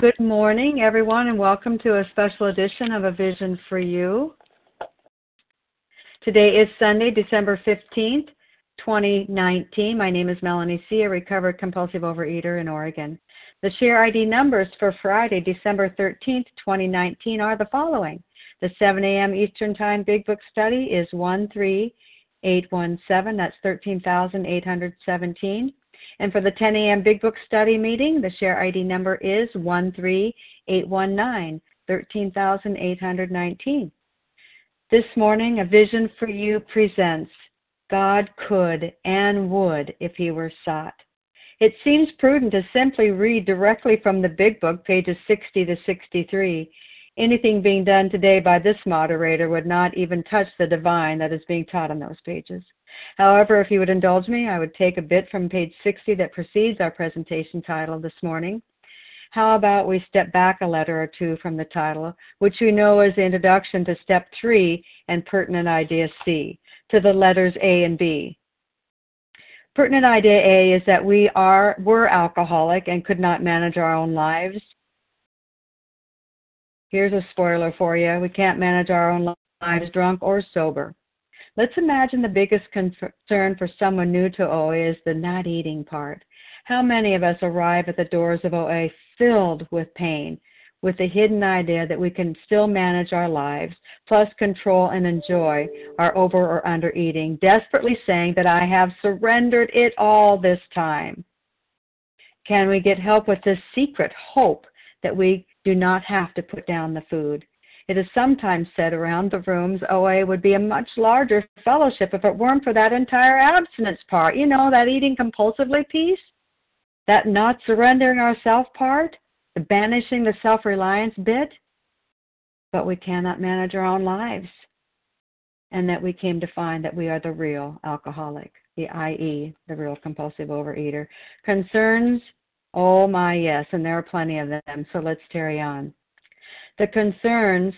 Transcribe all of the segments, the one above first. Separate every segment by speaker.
Speaker 1: Good morning, everyone, and welcome to a special edition of A Vision for You. Today is Sunday, December 15th, 2019. My name is Melanie C., a recovered compulsive overeater in Oregon. The share ID numbers for Friday, December 13th, 2019 are the following. The 7 a.m. Eastern Time Big Book study is 13817, that's 13,817. And for the 10 a.m. Big Book Study meeting, the share ID number is 13819, 13819. This morning, A Vision for You presents God could and would if he were sought. It seems prudent to simply read directly from the Big Book, pages 60 to 63. Anything being done today by this moderator would not even touch the divine that is being taught on those pages. However, if you would indulge me, I would take a bit from page 60 that precedes our presentation title this morning. How about we step back a letter or two from the title, which we know is the introduction to step three and pertinent idea C, to the letters A and B. Pertinent idea A is that we are were alcoholic and could not manage our own lives. Here's a spoiler for you. We can't manage our own lives drunk or sober. Let's imagine the biggest concern for someone new to OA is the not eating part. How many of us arrive at the doors of OA filled with pain, with the hidden idea that we can still manage our lives, plus control and enjoy our over or under eating, desperately saying that I have surrendered it all this time? Can we get help with this secret hope that we do not have to put down the food? It is sometimes said around the rooms oh, OA would be a much larger fellowship if it weren't for that entire abstinence part. You know, that eating compulsively piece, that not surrendering ourself part, the banishing the self reliance bit. But we cannot manage our own lives. And that we came to find that we are the real alcoholic, the IE, the real compulsive overeater. Concerns, oh my yes, and there are plenty of them, so let's carry on. The concerns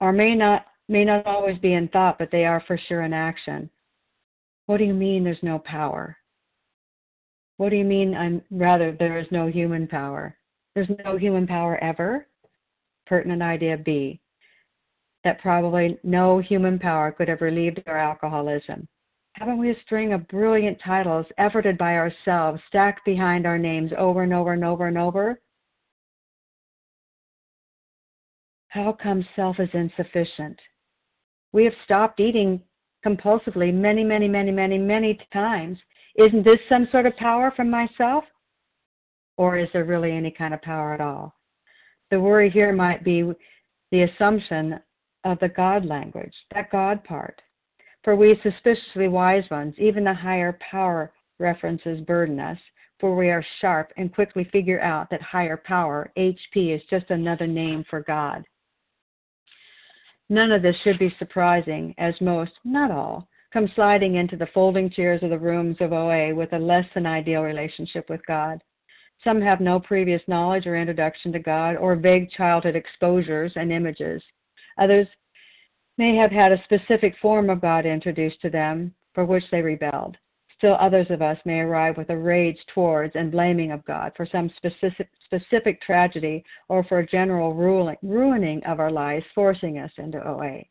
Speaker 1: are may not may not always be in thought, but they are for sure in action. What do you mean there's no power? What do you mean I'm rather there is no human power? There's no human power ever? Pertinent idea B. That probably no human power could have relieved our alcoholism. Haven't we a string of brilliant titles efforted by ourselves, stacked behind our names over and over and over and over? How come self is insufficient? We have stopped eating compulsively many, many, many, many, many times. Isn't this some sort of power from myself? Or is there really any kind of power at all? The worry here might be the assumption of the God language, that God part. For we suspiciously wise ones, even the higher power references burden us, for we are sharp and quickly figure out that higher power, HP, is just another name for God. None of this should be surprising, as most, not all, come sliding into the folding chairs of the rooms of OA with a less than ideal relationship with God. Some have no previous knowledge or introduction to God or vague childhood exposures and images. Others may have had a specific form of God introduced to them for which they rebelled. Still others of us may arrive with a rage towards and blaming of God for some specific, specific tragedy or for a general ruling, ruining of our lives, forcing us into OA.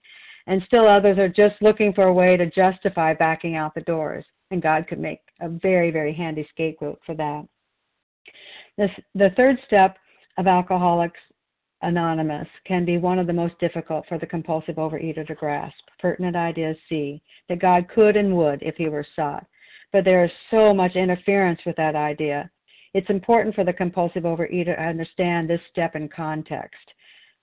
Speaker 1: And still others are just looking for a way to justify backing out the doors. And God could make a very, very handy scapegoat for that. This, the third step of Alcoholics Anonymous can be one of the most difficult for the compulsive overeater to grasp. Pertinent ideas C, that God could and would if he were sought but there is so much interference with that idea. It's important for the compulsive overeater to understand this step in context.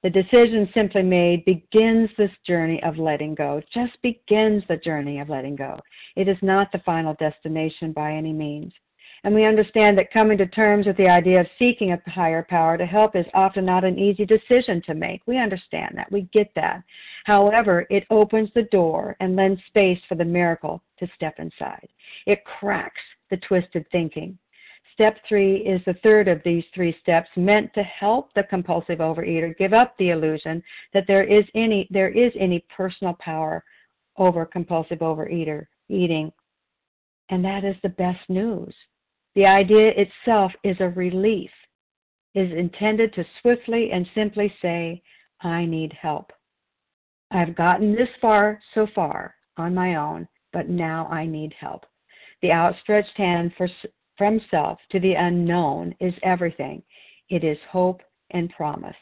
Speaker 1: The decision simply made begins this journey of letting go, just begins the journey of letting go. It is not the final destination by any means. And we understand that coming to terms with the idea of seeking a higher power to help is often not an easy decision to make. We understand that. We get that. However, it opens the door and lends space for the miracle to step inside. It cracks the twisted thinking. Step three is the third of these three steps meant to help the compulsive overeater give up the illusion that there is any there is any personal power over compulsive overeater eating. And that is the best news. The idea itself is a relief. is intended to swiftly and simply say, I need help. I've gotten this far so far on my own, but now I need help. The outstretched hand for, from self to the unknown is everything. It is hope and promise.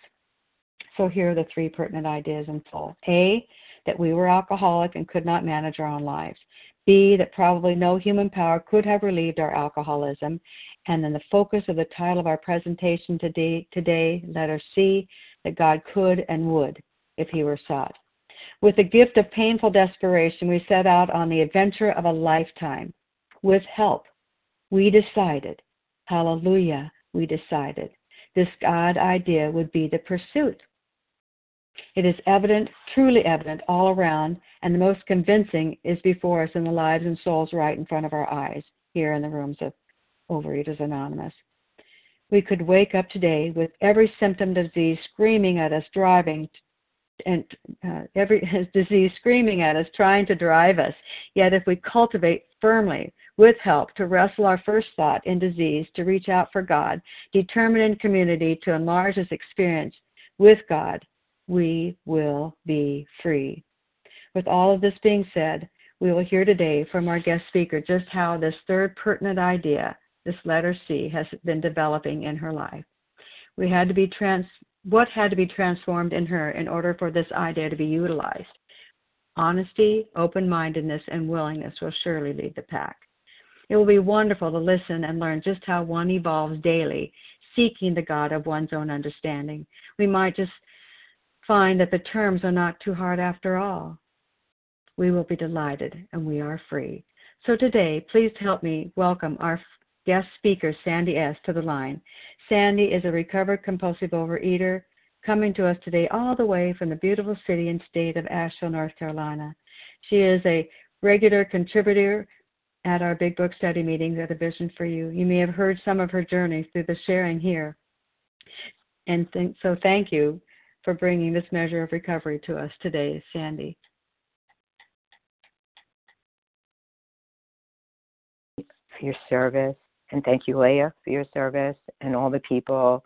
Speaker 1: So here are the three pertinent ideas in full. A, that we were alcoholic and could not manage our own lives. B, that probably no human power could have relieved our alcoholism. And then the focus of the title of our presentation today, today letter C, that God could and would if he were sought. With the gift of painful desperation, we set out on the adventure of a lifetime. With help, we decided, hallelujah, we decided, this God idea would be the pursuit. It is evident, truly evident, all around, and the most convincing is before us in the lives and souls right in front of our eyes, here in the rooms of Overeaters Anonymous. We could wake up today with every symptom of disease screaming at us, driving, and uh, every disease screaming at us, trying to drive us. Yet, if we cultivate firmly, with help, to wrestle our first thought in disease, to reach out for God, determine in community to enlarge this experience with God, we will be free. With all of this being said, we will hear today from our guest speaker just how this third pertinent idea, this letter C, has been developing in her life. We had to be trans what had to be transformed in her in order for this idea to be utilized. Honesty, open mindedness, and willingness will surely lead the pack. It will be wonderful to listen and learn just how one evolves daily, seeking the God of one's own understanding. We might just find that the terms are not too hard after all. We will be delighted and we are free. So today, please help me welcome our guest speaker, Sandy S., to the line. Sandy is a recovered compulsive overeater coming to us today all the way from the beautiful city and state of Asheville, North Carolina. She is a regular contributor at our Big Book study meetings at A Vision for You. You may have heard some of her journey through the sharing here. And th- so thank you for bringing this measure of recovery to us today, Sandy.
Speaker 2: For your service, and thank you, Leah, for your service, and all the people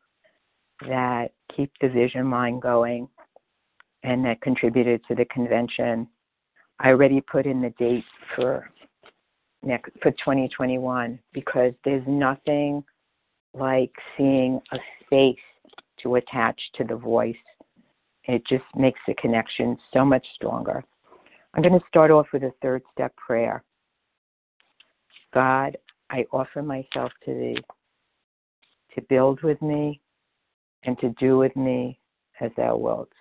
Speaker 2: that keep the vision line going and that contributed to the convention. I already put in the date for next for 2021 because there's nothing like seeing a face to attach to the voice it just makes the connection so much stronger. I'm going to start off with a third step prayer. God, I offer myself to Thee to build with me and to do with me as Thou wilt.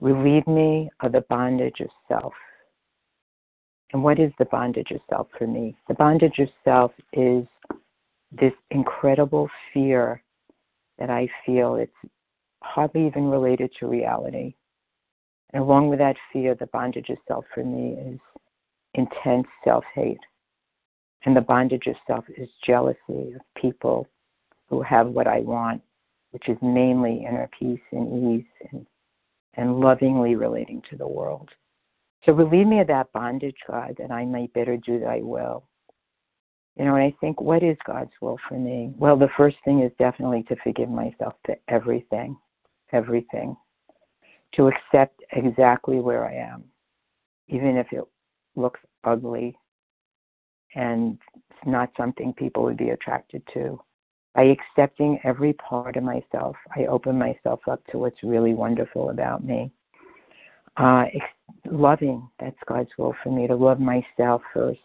Speaker 2: Relieve me of the bondage of self. And what is the bondage of self for me? The bondage of self is this incredible fear that I feel. It's hardly even related to reality. And along with that fear, the bondage of self for me is intense self hate. And the bondage of self is jealousy of people who have what I want, which is mainly inner peace and ease and, and lovingly relating to the world. So relieve me of that bondage, God, that I may better do thy will. You know, and I think, what is God's will for me? Well, the first thing is definitely to forgive myself for everything everything, to accept exactly where I am, even if it looks ugly and it's not something people would be attracted to. By accepting every part of myself, I open myself up to what's really wonderful about me. Uh, loving, that's God's will for me, to love myself first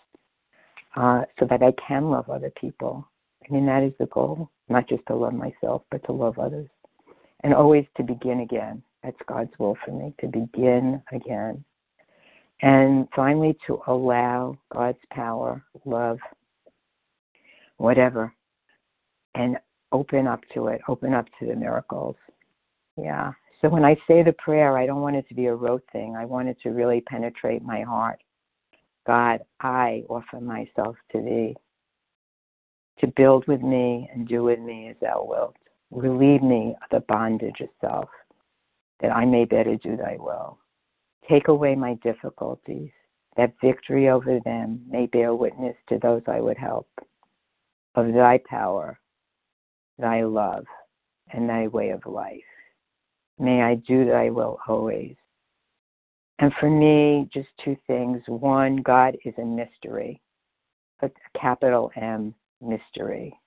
Speaker 2: uh, so that I can love other people. I mean, that is the goal, not just to love myself, but to love others and always to begin again. That's God's will for me, to begin again. And finally, to allow God's power, love, whatever, and open up to it, open up to the miracles. Yeah. So when I say the prayer, I don't want it to be a rote thing. I want it to really penetrate my heart. God, I offer myself to thee to build with me and do with me as thou wilt. Relieve me of the bondage of self, that I may better do thy will. Take away my difficulties, that victory over them may bear witness to those I would help. Of thy power, thy love and thy way of life. May I do thy will always. And for me, just two things. One, God is a mystery, a capital M mystery.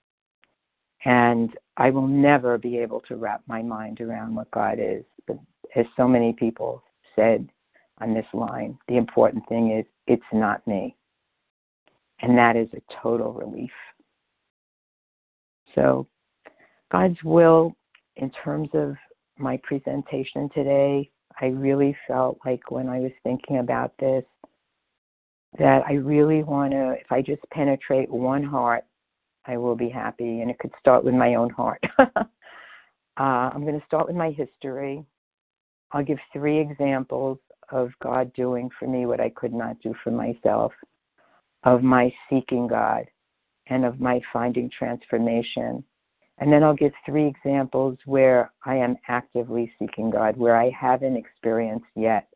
Speaker 2: And I will never be able to wrap my mind around what God is. But as so many people said on this line, the important thing is it's not me. And that is a total relief. So, God's will, in terms of my presentation today, I really felt like when I was thinking about this, that I really want to, if I just penetrate one heart, I will be happy. And it could start with my own heart. uh, I'm going to start with my history. I'll give three examples of God doing for me what I could not do for myself, of my seeking God, and of my finding transformation. And then I'll give three examples where I am actively seeking God, where I haven't experienced yet.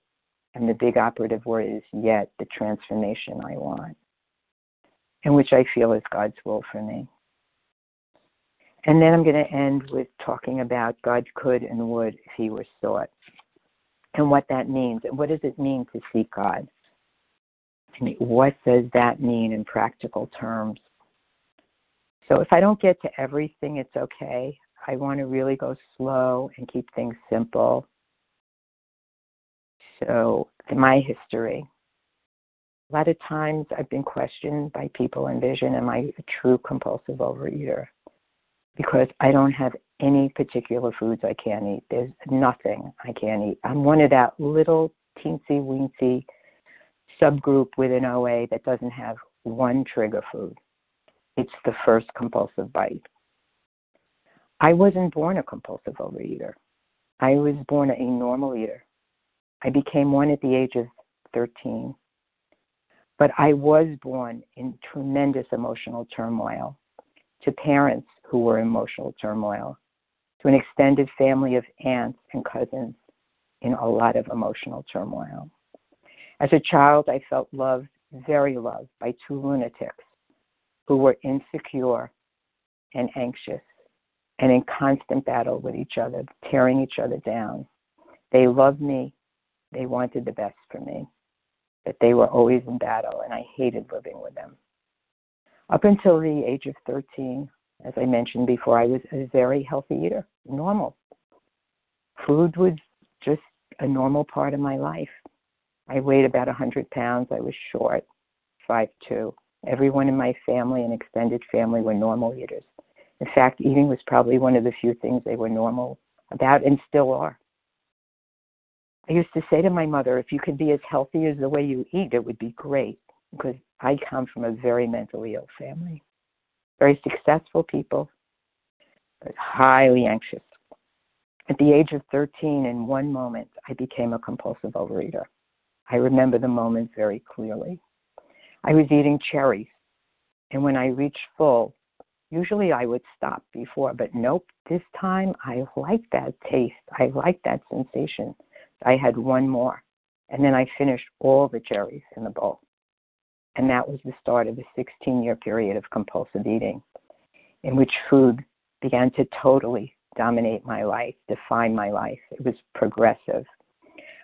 Speaker 2: And the big operative word is yet the transformation I want, and which I feel is God's will for me. And then I'm going to end with talking about God could and would if he were sought, and what that means, and what does it mean to seek God? I mean, what does that mean in practical terms? So if I don't get to everything, it's okay. I want to really go slow and keep things simple. So, my history. A lot of times I've been questioned by people in vision, am I a true compulsive overeater? Because I don't have any particular foods I can't eat. There's nothing I can't eat. I'm one of that little teensy weensy subgroup within OA that doesn't have one trigger food. It's the first compulsive bite. I wasn't born a compulsive overeater. I was born a normal eater. I became one at the age of 13. But I was born in tremendous emotional turmoil to parents who were in emotional turmoil, to an extended family of aunts and cousins in a lot of emotional turmoil. As a child, I felt loved, very loved, by two lunatics who were insecure and anxious and in constant battle with each other, tearing each other down. They loved me. They wanted the best for me. But they were always in battle, and I hated living with them. Up until the age of 13, as I mentioned before, I was a very healthy eater, normal. Food was just a normal part of my life. I weighed about 100 pounds. I was short, five two. Everyone in my family and extended family were normal eaters. In fact, eating was probably one of the few things they were normal about and still are. I used to say to my mother, if you could be as healthy as the way you eat, it would be great because I come from a very mentally ill family. Very successful people, but highly anxious. At the age of 13, in one moment, I became a compulsive overeater. I remember the moment very clearly. I was eating cherries. And when I reached full, usually I would stop before, but nope, this time I liked that taste. I liked that sensation. I had one more. And then I finished all the cherries in the bowl. And that was the start of a 16 year period of compulsive eating in which food began to totally dominate my life, define my life. It was progressive.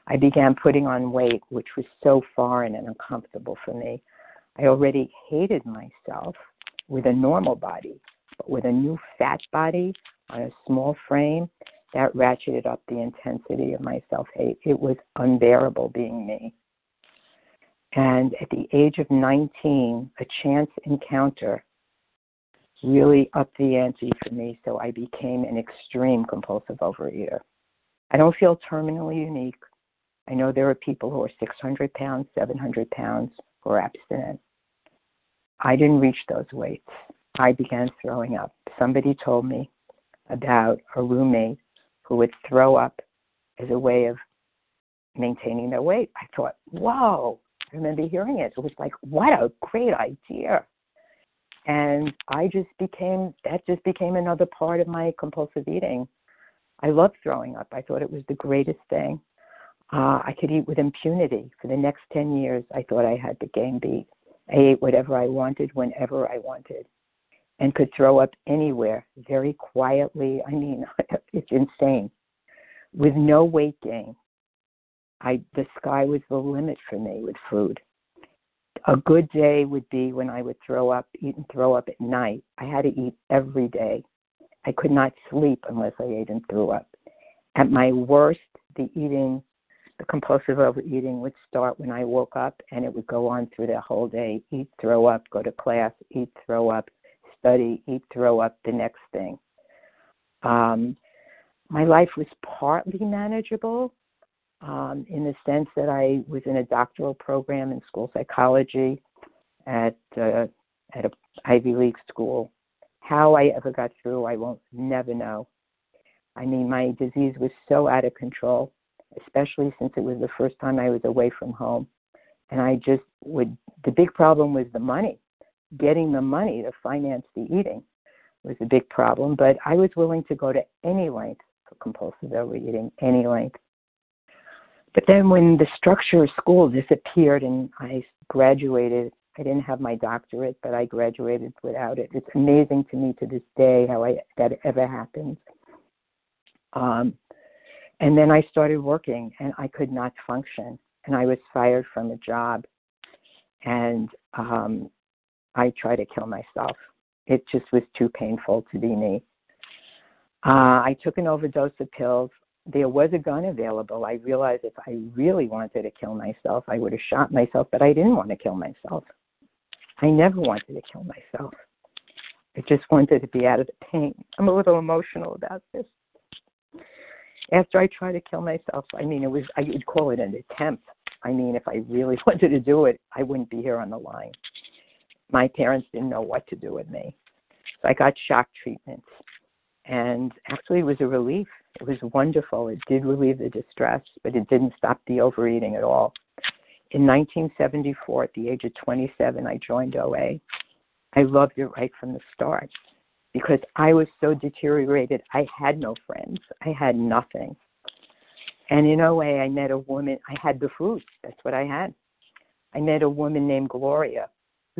Speaker 2: I began putting on weight, which was so foreign and uncomfortable for me. I already hated myself with a normal body, but with a new fat body on a small frame, that ratcheted up the intensity of my self hate. It was unbearable being me. And at the age of 19, a chance encounter really upped the ante for me, so I became an extreme compulsive overeater. I don't feel terminally unique. I know there are people who are 600 pounds, 700 pounds who are abstinent. I didn't reach those weights. I began throwing up. Somebody told me about a roommate who would throw up as a way of maintaining their weight. I thought, whoa, I remember hearing it. It was like, what a great idea. And I just became, that just became another part of my compulsive eating. I loved throwing up. I thought it was the greatest thing. Uh, I could eat with impunity. For the next 10 years, I thought I had the game beat. I ate whatever I wanted whenever I wanted. And could throw up anywhere very quietly. I mean, it's insane. With no weight gain, I the sky was the limit for me with food. A good day would be when I would throw up, eat and throw up at night. I had to eat every day. I could not sleep unless I ate and threw up. At my worst, the eating, the compulsive overeating would start when I woke up and it would go on through the whole day. Eat, throw up, go to class, eat, throw up, study, eat, throw up, the next thing. Um, my life was partly manageable um, in the sense that I was in a doctoral program in school psychology at uh, at a Ivy League school. How I ever got through, I won't never know. I mean, my disease was so out of control, especially since it was the first time I was away from home. And I just would, the big problem was the money. Getting the money to finance the eating was a big problem, but I was willing to go to any length for compulsive overeating, any length. But then when the structure of school disappeared and I graduated, I didn't have my doctorate, but I graduated without it. It's amazing to me to this day how I, that ever happened. Um, and then I started working and I could not function. And I was fired from a job. And um, I tried to kill myself. It just was too painful to be me. Uh, I took an overdose of pills. There was a gun available. I realized if I really wanted to kill myself, I would have shot myself, but I didn't want to kill myself. I never wanted to kill myself. I just wanted to be out of the pain. I'm a little emotional about this after I tried to kill myself, I mean, it was, I would call it an attempt. I mean, if I really wanted to do it, I wouldn't be here on the line. My parents didn't know what to do with me. So I got shock treatment. And actually, it was a relief. It was wonderful. It did relieve the distress, but it didn't stop the overeating at all. In 1974, at the age of 27, I joined OA. I loved it right from the start because I was so deteriorated. I had no friends. I had nothing. And in a way, I met a woman. I had the food. That's what I had. I met a woman named Gloria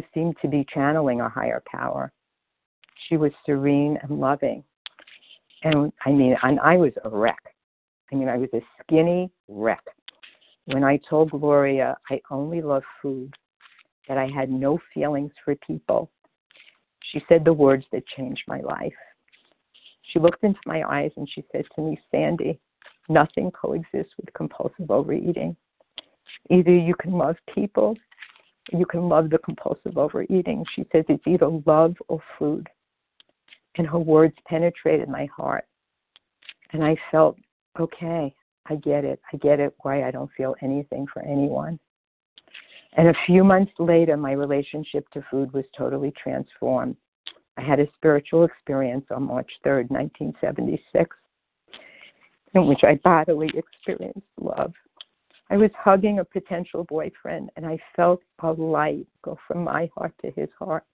Speaker 2: who seemed to be channeling a higher power. She was serene and loving. And I mean, and I was a wreck. I mean, I was a skinny wreck. When I told Gloria I only love food, that I had no feelings for people, she said the words that changed my life. She looked into my eyes and she said to me, Sandy, nothing coexists with compulsive overeating. Either you can love people, you can love the compulsive overeating. She says it's either love or food. And her words penetrated my heart. And I felt, okay, I get it. I get it why I don't feel anything for anyone. And a few months later, my relationship to food was totally transformed. I had a spiritual experience on March 3rd, 1976, in which I bodily experienced love. I was hugging a potential boyfriend, and I felt a light go from my heart to his heart.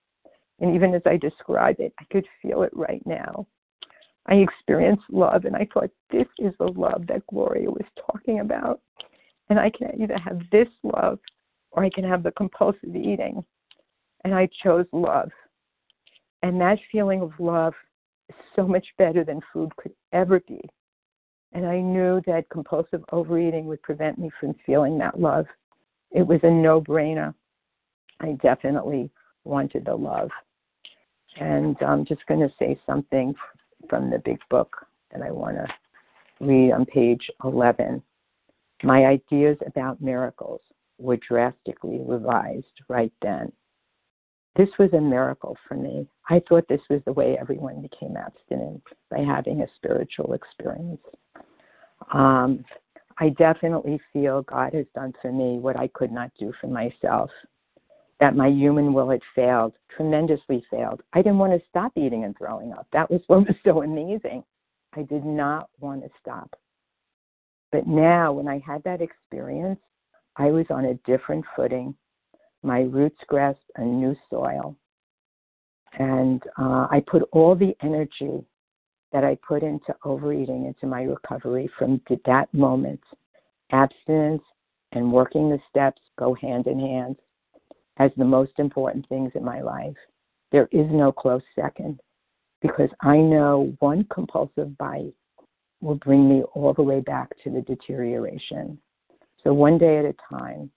Speaker 2: And even as I describe it, I could feel it right now. I experienced love, and I thought, this is the love that Gloria was talking about. And I can either have this love or I can have the compulsive eating. And I chose love. And that feeling of love is so much better than food could ever be. And I knew that compulsive overeating would prevent me from feeling that love. It was a no brainer. I definitely wanted the love. And I'm just going to say something from the big book that I want to read on page 11. My ideas about miracles were drastically revised right then. This was a miracle for me. I thought this was the way everyone became abstinent by having a spiritual experience. Um, I definitely feel God has done for me what I could not do for myself. That my human will had failed, tremendously failed. I didn't want to stop eating and throwing up. That was what was so amazing. I did not want to stop. But now, when I had that experience, I was on a different footing. My roots grasped a new soil. And uh, I put all the energy that I put into overeating into my recovery from that moment. Abstinence and working the steps go hand in hand as the most important things in my life. There is no close second because I know one compulsive bite will bring me all the way back to the deterioration. So one day at a time,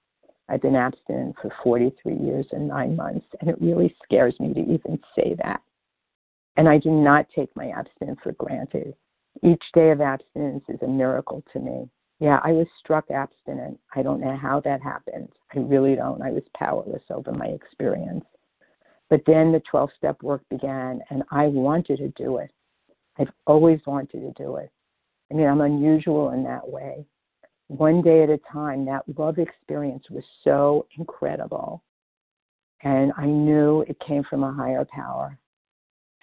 Speaker 2: I've been abstinent for 43 years and nine months, and it really scares me to even say that. And I do not take my abstinence for granted. Each day of abstinence is a miracle to me. Yeah, I was struck abstinent. I don't know how that happened. I really don't. I was powerless over my experience. But then the 12 step work began, and I wanted to do it. I've always wanted to do it. I mean, I'm unusual in that way. One day at a time, that love experience was so incredible. And I knew it came from a higher power.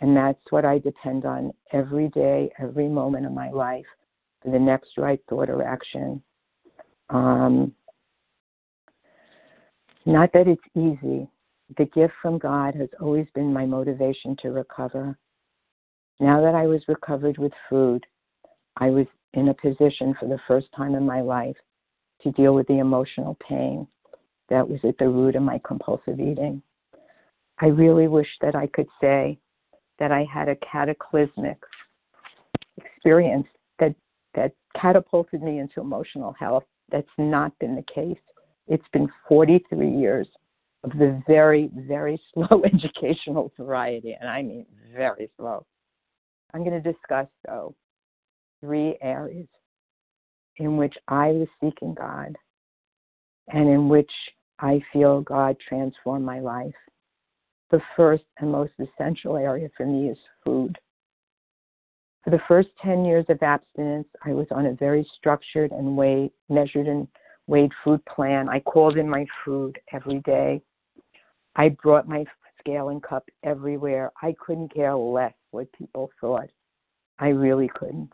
Speaker 2: And that's what I depend on every day, every moment of my life for the next right thought or action. Um, not that it's easy. The gift from God has always been my motivation to recover. Now that I was recovered with food, I was in a position for the first time in my life to deal with the emotional pain that was at the root of my compulsive eating. I really wish that I could say that I had a cataclysmic experience that that catapulted me into emotional health. That's not been the case. It's been 43 years of the very, very slow educational variety, and I mean very slow. I'm going to discuss, though, three areas in which I was seeking God and in which I feel God transformed my life. The first and most essential area for me is food. For the first 10 years of abstinence, I was on a very structured and weighed, measured and weighed food plan. I called in my food every day. I brought my scaling cup everywhere. I couldn't care less what people thought. I really couldn't.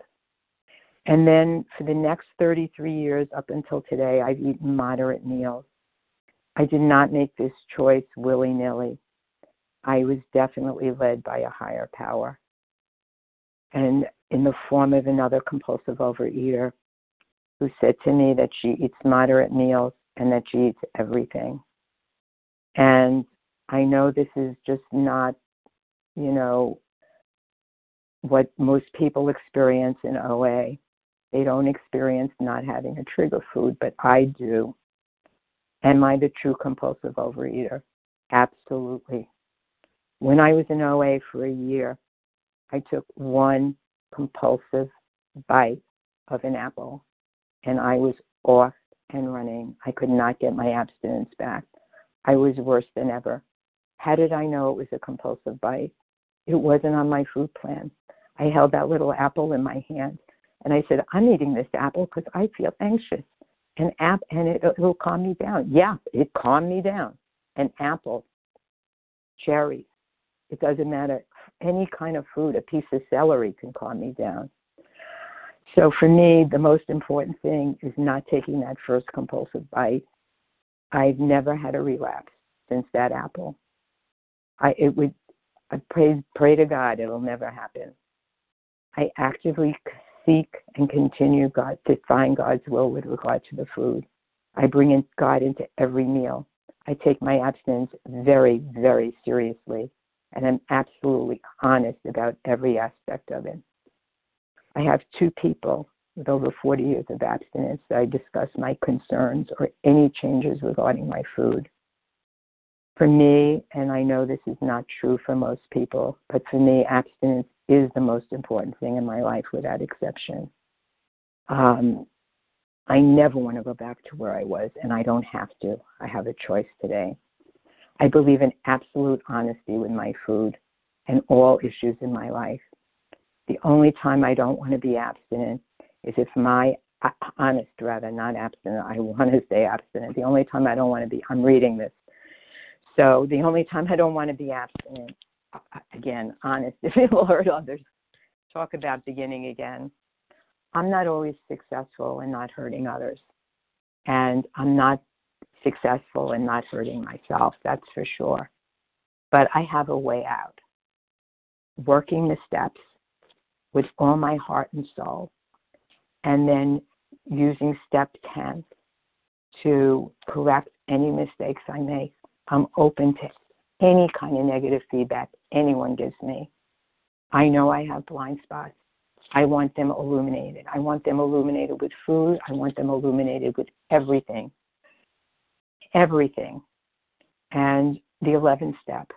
Speaker 2: And then for the next 33 years up until today, I've eaten moderate meals. I did not make this choice willy nilly. I was definitely led by a higher power. And in the form of another compulsive overeater who said to me that she eats moderate meals and that she eats everything. And I know this is just not, you know, what most people experience in OA. They don't experience not having a trigger food, but I do. Am I the true compulsive overeater? Absolutely. When I was in OA for a year, I took one compulsive bite of an apple and I was off and running. I could not get my abstinence back. I was worse than ever. How did I know it was a compulsive bite? It wasn't on my food plan. I held that little apple in my hand and I said, I'm eating this apple because I feel anxious. An app and it, it'll calm me down. Yeah, it calmed me down. An apple, cherries, it doesn't matter. Any kind of food, a piece of celery can calm me down. So for me, the most important thing is not taking that first compulsive bite. I've never had a relapse since that apple. I it would I pray pray to God it'll never happen. I actively seek and continue God to find God's will with regard to the food. I bring in God into every meal. I take my abstinence very, very seriously, and I'm absolutely honest about every aspect of it. I have two people with over 40 years of abstinence that I discuss my concerns or any changes regarding my food. For me, and I know this is not true for most people, but for me, abstinence is the most important thing in my life without exception. Um, I never want to go back to where I was, and I don't have to. I have a choice today. I believe in absolute honesty with my food and all issues in my life. The only time I don't want to be abstinent is if my uh, honest rather not abstinent. I want to stay abstinent. The only time I don't want to be I'm reading this. So the only time I don't want to be abstinent again, honest, if you'll hurt others talk about beginning again. I'm not always successful in not hurting others. And I'm not successful in not hurting myself, that's for sure. But I have a way out. Working the steps with all my heart and soul, and then using step 10 to correct any mistakes I make. I'm open to any kind of negative feedback anyone gives me. I know I have blind spots. I want them illuminated. I want them illuminated with food. I want them illuminated with everything. Everything. And the 11th step,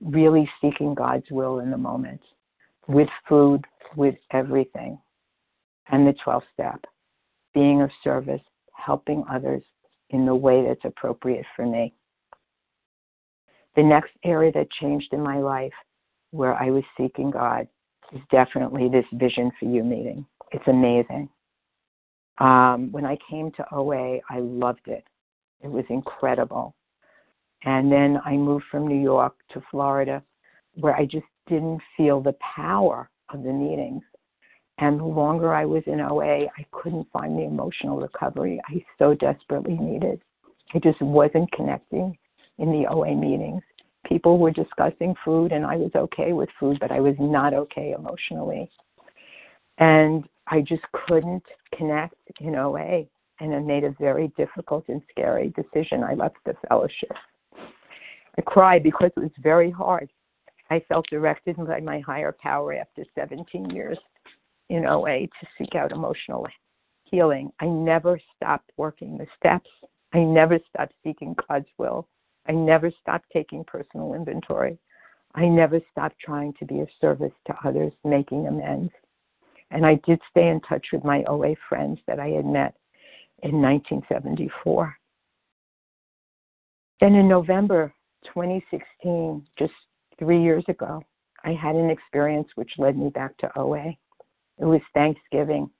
Speaker 2: really seeking God's will in the moment with food, with everything. And the 12th step, being of service, helping others in the way that's appropriate for me. The next area that changed in my life where I was seeking God is definitely this Vision for You meeting. It's amazing. Um, when I came to OA, I loved it. It was incredible. And then I moved from New York to Florida, where I just didn't feel the power of the meetings. And the longer I was in OA, I couldn't find the emotional recovery I so desperately needed. I just wasn't connecting in the OA meetings. People were discussing food, and I was okay with food, but I was not okay emotionally. And I just couldn't connect in OA. And I made a very difficult and scary decision. I left the fellowship. I cried because it was very hard. I felt directed by my higher power after 17 years in OA to seek out emotional healing. I never stopped working the steps. I never stopped seeking God's will. I never stopped taking personal inventory. I never stopped trying to be of service to others, making amends. And I did stay in touch with my OA friends that I had met in 1974. Then in November 2016, just three years ago, I had an experience which led me back to OA. It was Thanksgiving.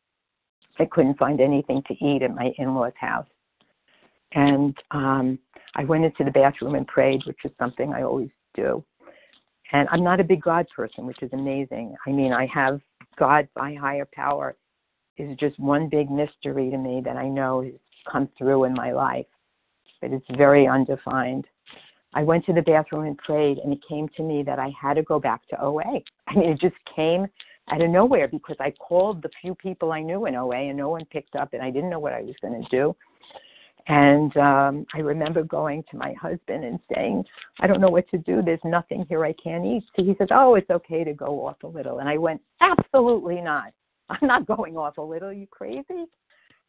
Speaker 2: I couldn't find anything to eat at my in law's house. And um, I went into the bathroom and prayed, which is something I always do. And I'm not a big God person, which is amazing. I mean, I have God, my higher power, is just one big mystery to me that I know has come through in my life, but it's very undefined. I went to the bathroom and prayed, and it came to me that I had to go back to OA. I mean, it just came out of nowhere because I called the few people I knew in OA, and no one picked up, and I didn't know what I was going to do. And um, I remember going to my husband and saying, I don't know what to do. There's nothing here I can't eat. So he says, Oh, it's okay to go off a little. And I went, Absolutely not. I'm not going off a little. You crazy?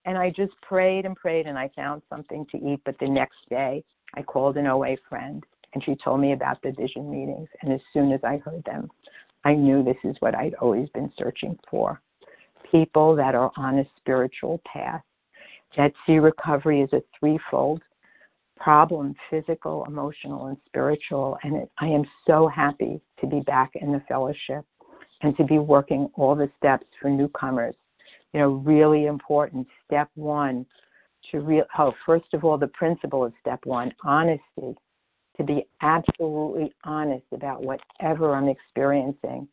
Speaker 2: And I just prayed and prayed and I found something to eat. But the next day, I called an OA friend and she told me about the vision meetings. And as soon as I heard them, I knew this is what I'd always been searching for people that are on a spiritual path that see recovery as a threefold problem physical, emotional, and spiritual. And it, I am so happy to be back in the fellowship and to be working all the steps for newcomers. You know, really important. Step one to real oh, first of all, the principle of step one, honesty. To be absolutely honest about whatever I'm experiencing.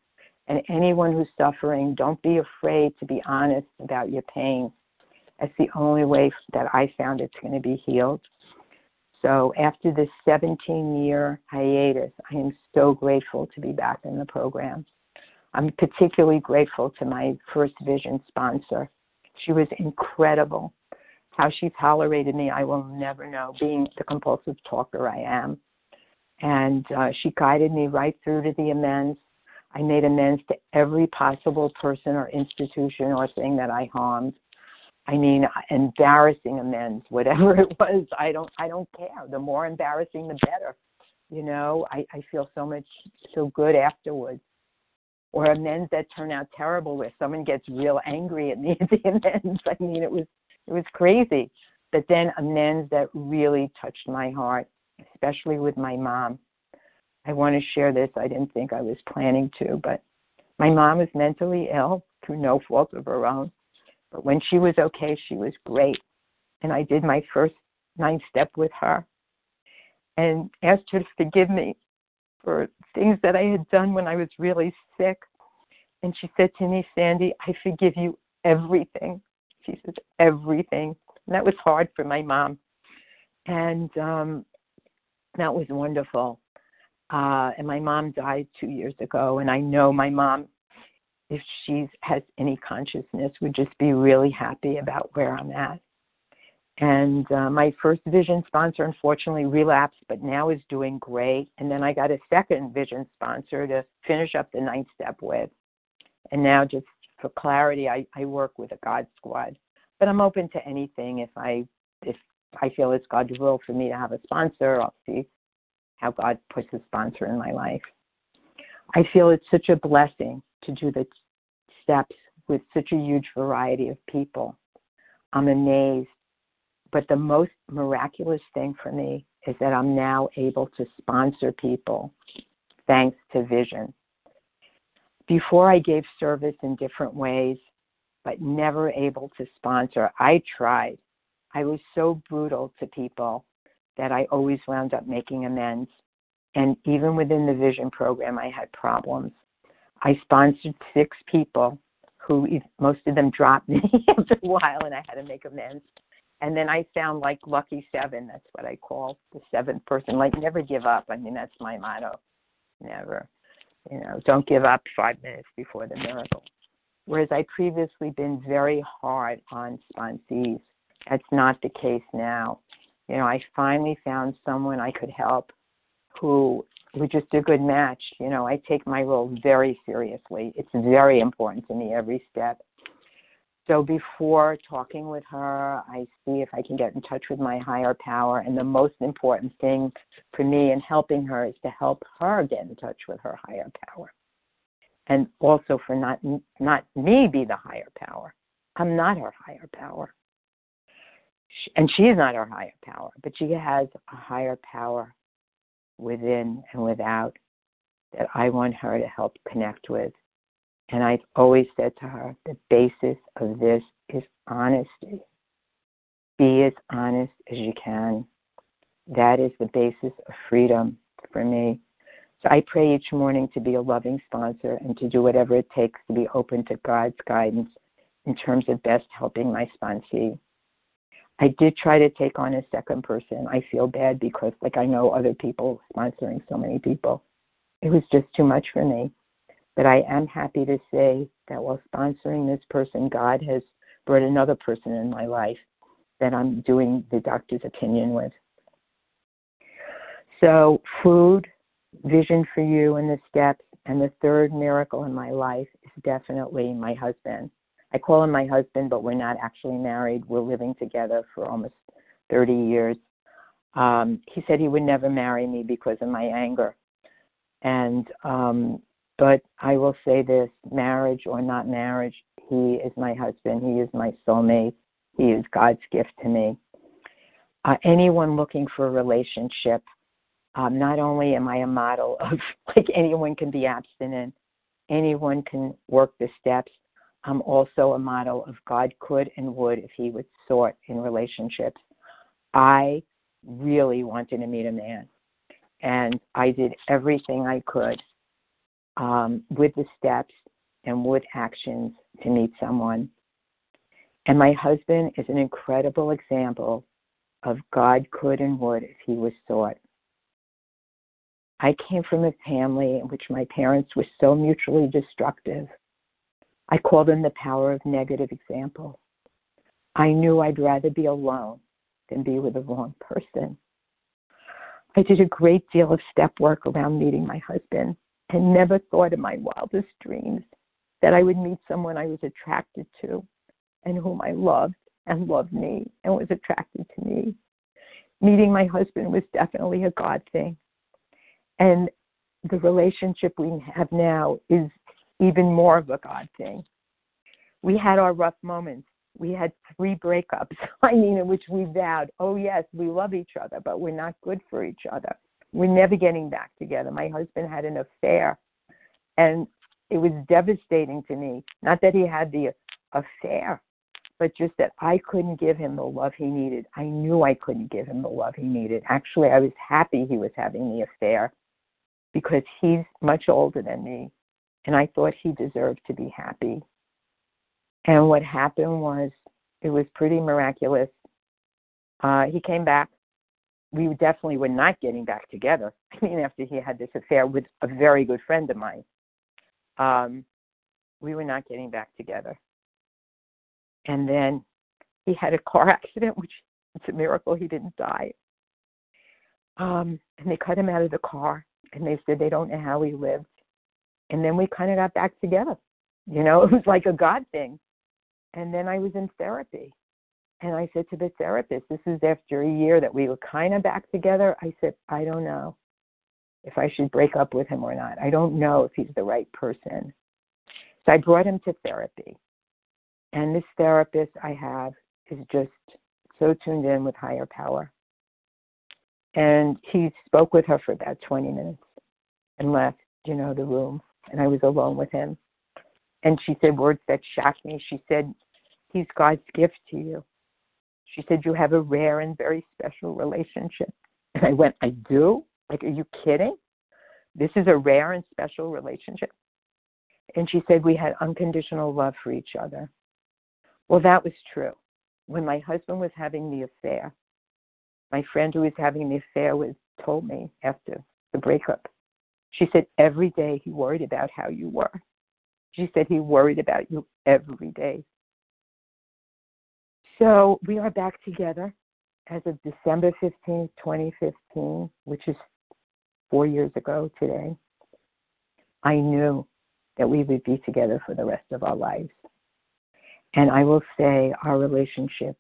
Speaker 2: And anyone who's suffering, don't be afraid to be honest about your pain. That's the only way that I found it's going to be healed. So after this 17 year hiatus, I am so grateful to be back in the program. I'm particularly grateful to my first vision sponsor. She was incredible. How she tolerated me, I will never know, being the compulsive talker I am. And uh, she guided me right through to the amends. I made amends to every possible person or institution or thing that I harmed. I mean, embarrassing amends, whatever it was. I don't, I don't care. The more embarrassing, the better. You know, I, I feel so much, so good afterwards. Or amends that turn out terrible, where someone gets real angry at me at the amends. I mean, it was, it was crazy. But then amends that really touched my heart, especially with my mom. I want to share this. I didn't think I was planning to, but my mom was mentally ill through no fault of her own but when she was okay, she was great. And I did my first nine step with her and asked her to forgive me for things that I had done when I was really sick. And she said to me, Sandy, I forgive you everything. She said, everything. And that was hard for my mom. And um, that was wonderful. Uh, and my mom died two years ago. And I know my mom if she has any consciousness, would just be really happy about where I'm at. And uh, my first vision sponsor unfortunately relapsed, but now is doing great. And then I got a second vision sponsor to finish up the ninth step with. And now, just for clarity, I, I work with a God squad, but I'm open to anything. If I if I feel it's God's will for me to have a sponsor, I'll see how God puts a sponsor in my life. I feel it's such a blessing to do the steps with such a huge variety of people. I'm amazed. But the most miraculous thing for me is that I'm now able to sponsor people thanks to vision. Before I gave service in different ways, but never able to sponsor. I tried. I was so brutal to people that I always wound up making amends. And even within the vision program, I had problems. I sponsored six people who most of them dropped me after a while, and I had to make amends. And then I found like lucky seven. That's what I call the seventh person. Like never give up. I mean, that's my motto. Never. You know, don't give up five minutes before the miracle. Whereas I previously been very hard on sponsees. That's not the case now. You know, I finally found someone I could help who was just a good match. You know, I take my role very seriously. It's very important to me every step. So before talking with her, I see if I can get in touch with my higher power. And the most important thing for me in helping her is to help her get in touch with her higher power. And also for not not me be the higher power. I'm not her higher power. And she is not her higher power, but she has a higher power within and without that I want her to help connect with. And I've always said to her, the basis of this is honesty. Be as honest as you can. That is the basis of freedom for me. So I pray each morning to be a loving sponsor and to do whatever it takes to be open to God's guidance in terms of best helping my sponsee. I did try to take on a second person. I feel bad because, like, I know other people sponsoring so many people. It was just too much for me. But I am happy to say that while sponsoring this person, God has brought another person in my life that I'm doing the doctor's opinion with. So, food, vision for you, and the steps. And the third miracle in my life is definitely my husband. I call him my husband, but we're not actually married. We're living together for almost 30 years. Um, he said he would never marry me because of my anger. And, um, but I will say this marriage or not marriage, he is my husband. He is my soulmate. He is God's gift to me. Uh, anyone looking for a relationship, um, not only am I a model of like anyone can be abstinent, anyone can work the steps, I'm also a model of God could and would if he would sort in relationships. I really wanted to meet a man, and I did everything I could um, with the steps and with actions to meet someone. And my husband is an incredible example of God could and would if he was sought. I came from a family in which my parents were so mutually destructive I call them the power of negative example. I knew I'd rather be alone than be with the wrong person. I did a great deal of step work around meeting my husband and never thought in my wildest dreams that I would meet someone I was attracted to and whom I loved and loved me and was attracted to me. Meeting my husband was definitely a God thing. And the relationship we have now is even more of a God thing. We had our rough moments. We had three breakups, I mean, in which we vowed, oh, yes, we love each other, but we're not good for each other. We're never getting back together. My husband had an affair, and it was devastating to me. Not that he had the affair, but just that I couldn't give him the love he needed. I knew I couldn't give him the love he needed. Actually, I was happy he was having the affair because he's much older than me and I thought he deserved to be happy. And what happened was, it was pretty miraculous. Uh, he came back. We definitely were not getting back together. I mean, after he had this affair with a very good friend of mine, um, we were not getting back together. And then he had a car accident, which It's a miracle he didn't die. Um, and they cut him out of the car and they said they don't know how he lived. And then we kind of got back together. You know, it was like a God thing. And then I was in therapy. And I said to the therapist, this is after a year that we were kind of back together. I said, I don't know if I should break up with him or not. I don't know if he's the right person. So I brought him to therapy. And this therapist I have is just so tuned in with higher power. And he spoke with her for about 20 minutes and left, you know, the room. And I was alone with him. And she said words that shocked me. She said, He's God's gift to you. She said, You have a rare and very special relationship. And I went, I do? Like, are you kidding? This is a rare and special relationship. And she said, We had unconditional love for each other. Well, that was true. When my husband was having the affair, my friend who was having the affair was told me after the breakup. She said every day he worried about how you were. She said he worried about you every day. So we are back together as of December 15, 2015, which is four years ago today. I knew that we would be together for the rest of our lives. And I will say our relationship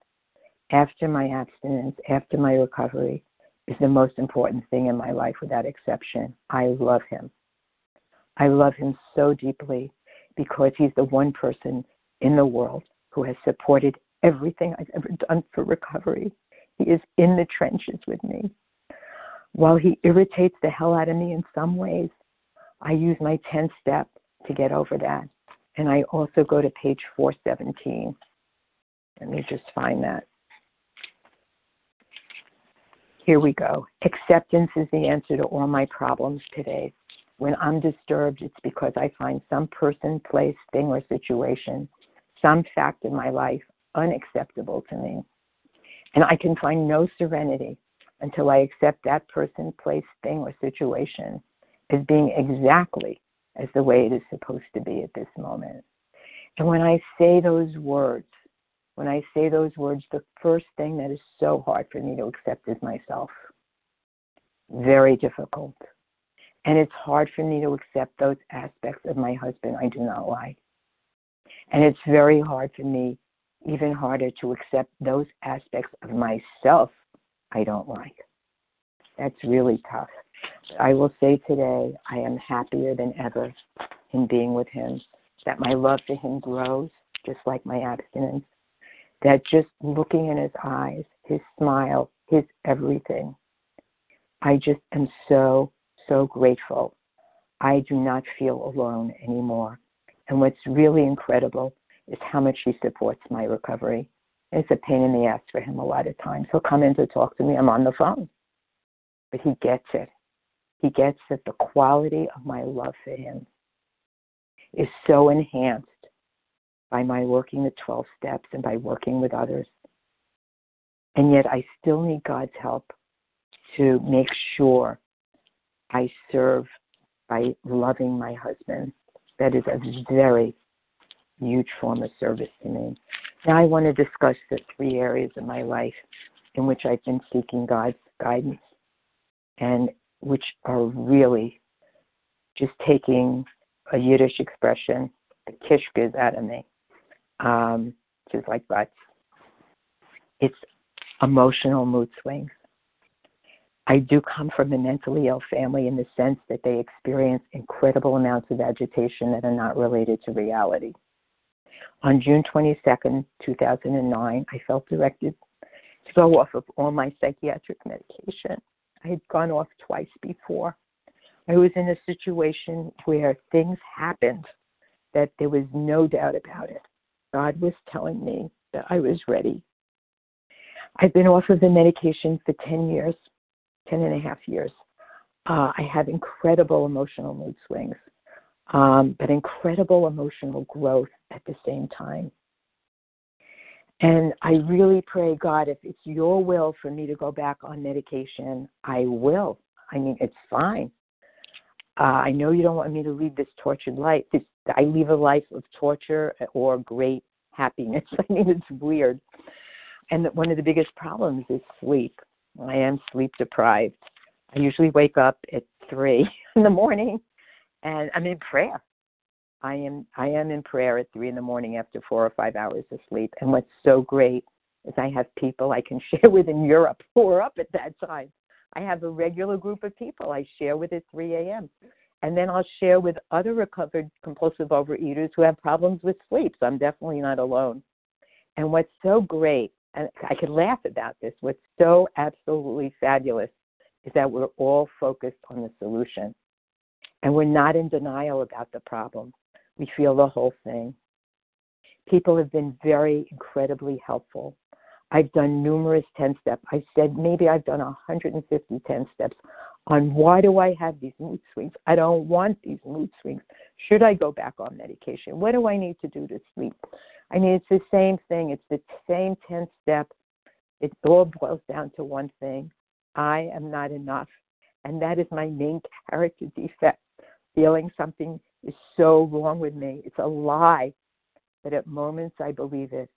Speaker 2: after my abstinence, after my recovery, is the most important thing in my life without exception. I love him. I love him so deeply because he's the one person in the world who has supported everything I've ever done for recovery. He is in the trenches with me. While he irritates the hell out of me in some ways, I use my 10 step to get over that. And I also go to page 417. Let me just find that. Here we go. Acceptance is the answer to all my problems today. When I'm disturbed, it's because I find some person, place, thing, or situation, some fact in my life unacceptable to me. And I can find no serenity until I accept that person, place, thing, or situation as being exactly as the way it is supposed to be at this moment. And when I say those words, when I say those words, the first thing that is so hard for me to accept is myself. Very difficult. And it's hard for me to accept those aspects of my husband I do not like. And it's very hard for me, even harder, to accept those aspects of myself I don't like. That's really tough. I will say today, I am happier than ever in being with him, that my love for him grows, just like my abstinence, that just looking in his eyes, his smile, his everything, I just am so, so grateful. I do not feel alone anymore. And what's really incredible is how much he supports my recovery. It's a pain in the ass for him a lot of times. He'll come in to talk to me. I'm on the phone. But he gets it. He gets that the quality of my love for him is so enhanced by my working the 12 steps and by working with others. And yet I still need God's help to make sure I serve by loving my husband. That is a very huge form of service to me. Now I want to discuss the three areas of my life in which I've been seeking God's guidance and which are really just taking a Yiddish expression, the kishkas out of me, um, is like butts. It's emotional mood swings. I do come from a mentally ill family in the sense that they experience incredible amounts of agitation that are not related to reality. On June 22nd, 2009, I felt directed to go off of all my psychiatric medication. I had gone off twice before. I was in a situation where things happened that there was no doubt about it. God was telling me that I was ready. I've been off of the medication for 10 years, 10 and a half years. Uh, I have incredible emotional mood swings um, but incredible emotional growth at the same time. And I really pray, God, if it's your will for me to go back on medication, I will. I mean, it's fine. Uh, I know you don't want me to lead this tortured life. This, I live a life of torture or great happiness. I mean, it's weird. and one of the biggest problems is sleep. I am sleep deprived. I usually wake up at three in the morning, and I'm in prayer. I am I am in prayer at three in the morning after four or five hours of sleep. And what's so great is I have people I can share with in Europe who are up at that time. I have a regular group of people I share with at 3 a.m. And then I'll share with other recovered compulsive overeaters who have problems with sleep. So I'm definitely not alone. And what's so great, and I could laugh about this, what's so absolutely fabulous is that we're all focused on the solution. And we're not in denial about the problem. We feel the whole thing. People have been very incredibly helpful. I've done numerous 10 steps. I said maybe I've done 150 10 steps on why do I have these mood swings? I don't want these mood swings. Should I go back on medication? What do I need to do to sleep? I mean, it's the same thing. It's the same 10 step. It all boils down to one thing I am not enough. And that is my main character defect. Feeling something is so wrong with me. It's a lie. But at moments I believe it.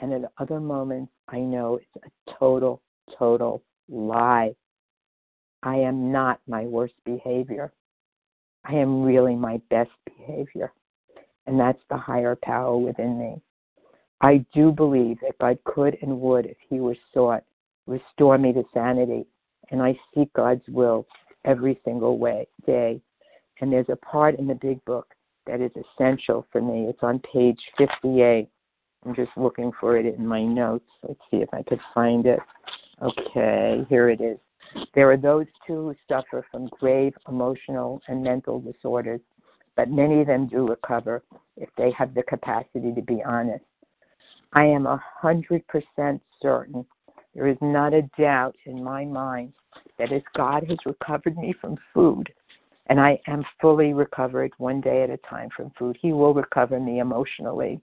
Speaker 2: And at other moments I know it's a total, total lie. I am not my worst behavior. I am really my best behavior. And that's the higher power within me. I do believe that God could and would, if He were sought, restore me to sanity. And I seek God's will every single way, day. And there's a part in the big book that is essential for me. It's on page 58. I'm just looking for it in my notes. Let's see if I could find it. Okay, here it is. There are those too who suffer from grave emotional and mental disorders, but many of them do recover if they have the capacity to be honest. I am a hundred percent certain there is not a doubt in my mind that as God has recovered me from food, and I am fully recovered one day at a time from food, He will recover me emotionally.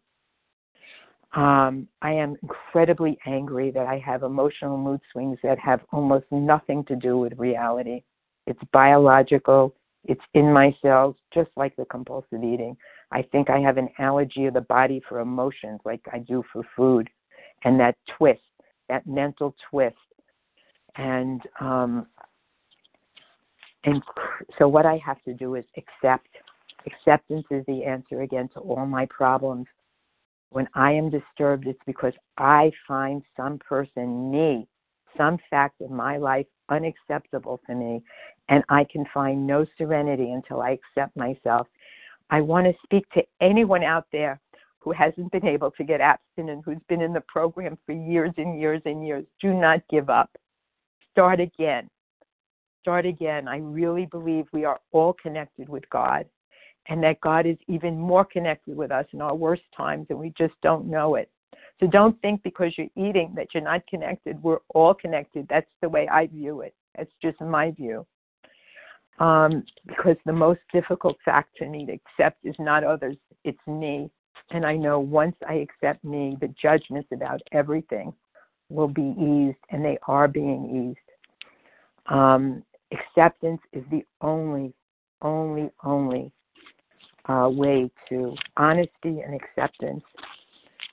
Speaker 2: Um, I am incredibly angry that I have emotional mood swings that have almost nothing to do with reality. It's biological, it's in my cells, just like the compulsive eating. I think I have an allergy of the body for emotions like I do for food. And that twist, that mental twist. And um and so what I have to do is accept. Acceptance is the answer again to all my problems. When I am disturbed, it's because I find some person, me, some fact in my life unacceptable to me, and I can find no serenity until I accept myself. I want to speak to anyone out there who hasn't been able to get abstinent, who's been in the program for years and years and years. Do not give up. Start again. Start again. I really believe we are all connected with God and that God is even more connected with us in our worst times and we just don't know it. So don't think because you're eating that you're not connected. We're all connected. That's the way I view it. That's just my view. Um, because the most difficult fact for me to accept is not others, it's me. And I know once I accept me, the judgments about everything will be eased, and they are being eased. Um, acceptance is the only, only, only uh, way to honesty and acceptance.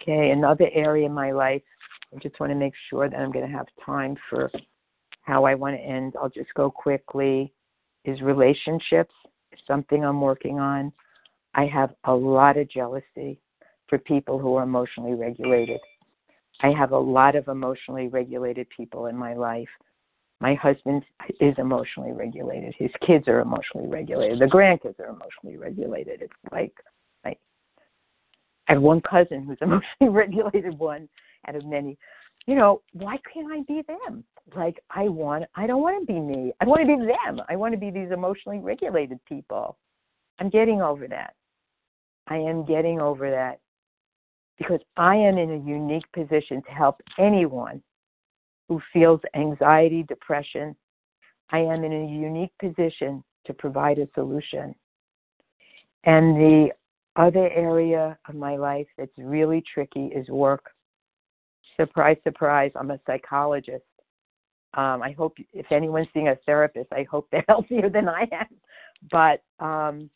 Speaker 2: Okay, another area in my life, I just want to make sure that I'm going to have time for how I want to end. I'll just go quickly. Is relationships something I'm working on? I have a lot of jealousy for people who are emotionally regulated. I have a lot of emotionally regulated people in my life. My husband is emotionally regulated. His kids are emotionally regulated. The grandkids are emotionally regulated. It's like I, I have one cousin who's emotionally regulated, one out of many. You know, why can't I be them? Like I want, I don't want to be me. I want to be them. I want to be these emotionally regulated people. I'm getting over that. I am getting over that because I am in a unique position to help anyone who feels anxiety, depression. I am in a unique position to provide a solution. And the other area of my life that's really tricky is work. Surprise, surprise, I'm a psychologist. Um, I hope if anyone's seeing a therapist, I hope they're healthier than I am. But um,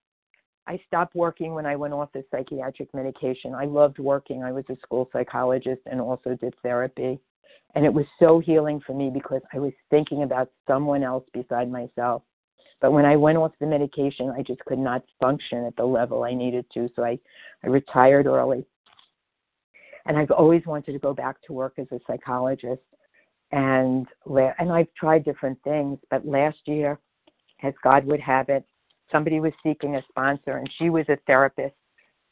Speaker 2: I stopped working when I went off the psychiatric medication. I loved working. I was a school psychologist and also did therapy. And it was so healing for me because I was thinking about someone else beside myself. But when I went off the medication, I just could not function at the level I needed to. So I, I retired early. And I've always wanted to go back to work as a psychologist. And and I've tried different things, but last year, as God would have it, somebody was seeking a sponsor, and she was a therapist,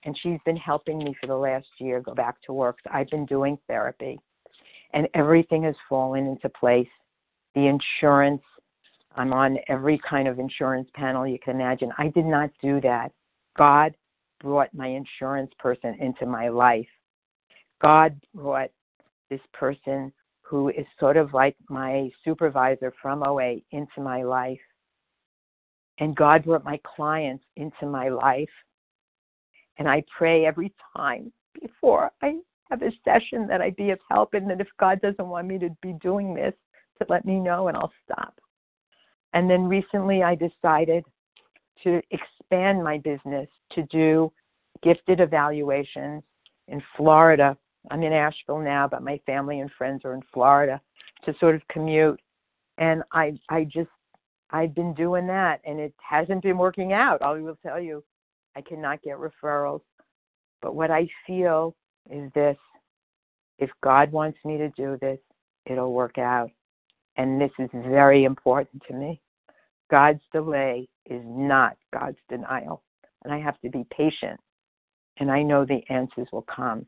Speaker 2: and she's been helping me for the last year go back to work. So I've been doing therapy, and everything has fallen into place. The insurance, I'm on every kind of insurance panel you can imagine. I did not do that. God brought my insurance person into my life. God brought this person who is sort of like my supervisor from OA into my life. And God brought my clients into my life. And I pray every time before I have a session that I'd be of help and that if God doesn't want me to be doing this, to let me know and I'll stop. And then recently I decided to expand my business to do gifted evaluations in Florida. I'm in Asheville now, but my family and friends are in Florida to sort of commute. And I I just I've been doing that and it hasn't been working out. I will tell you, I cannot get referrals. But what I feel is this if God wants me to do this, it'll work out. And this is very important to me. God's delay is not God's denial. And I have to be patient. And I know the answers will come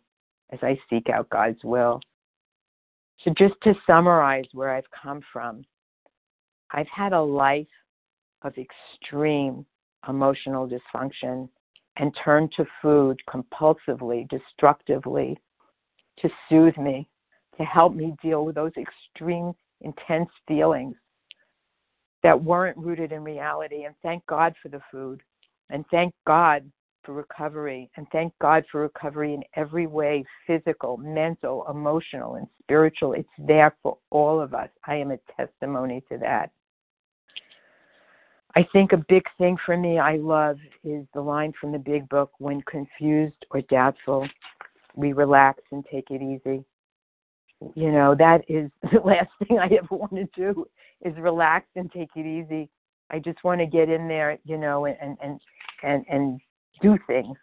Speaker 2: as I seek out God's will. So, just to summarize where I've come from, I've had a life of extreme emotional dysfunction and turned to food compulsively, destructively, to soothe me, to help me deal with those extreme, intense feelings that weren't rooted in reality. And thank God for the food. And thank God for recovery. And thank God for recovery in every way physical, mental, emotional, and spiritual. It's there for all of us. I am a testimony to that. I think a big thing for me I love is the line from the big book when confused or doubtful, we relax and take it easy. You know, that is the last thing I ever want to do is relax and take it easy. I just want to get in there, you know, and and and and do things,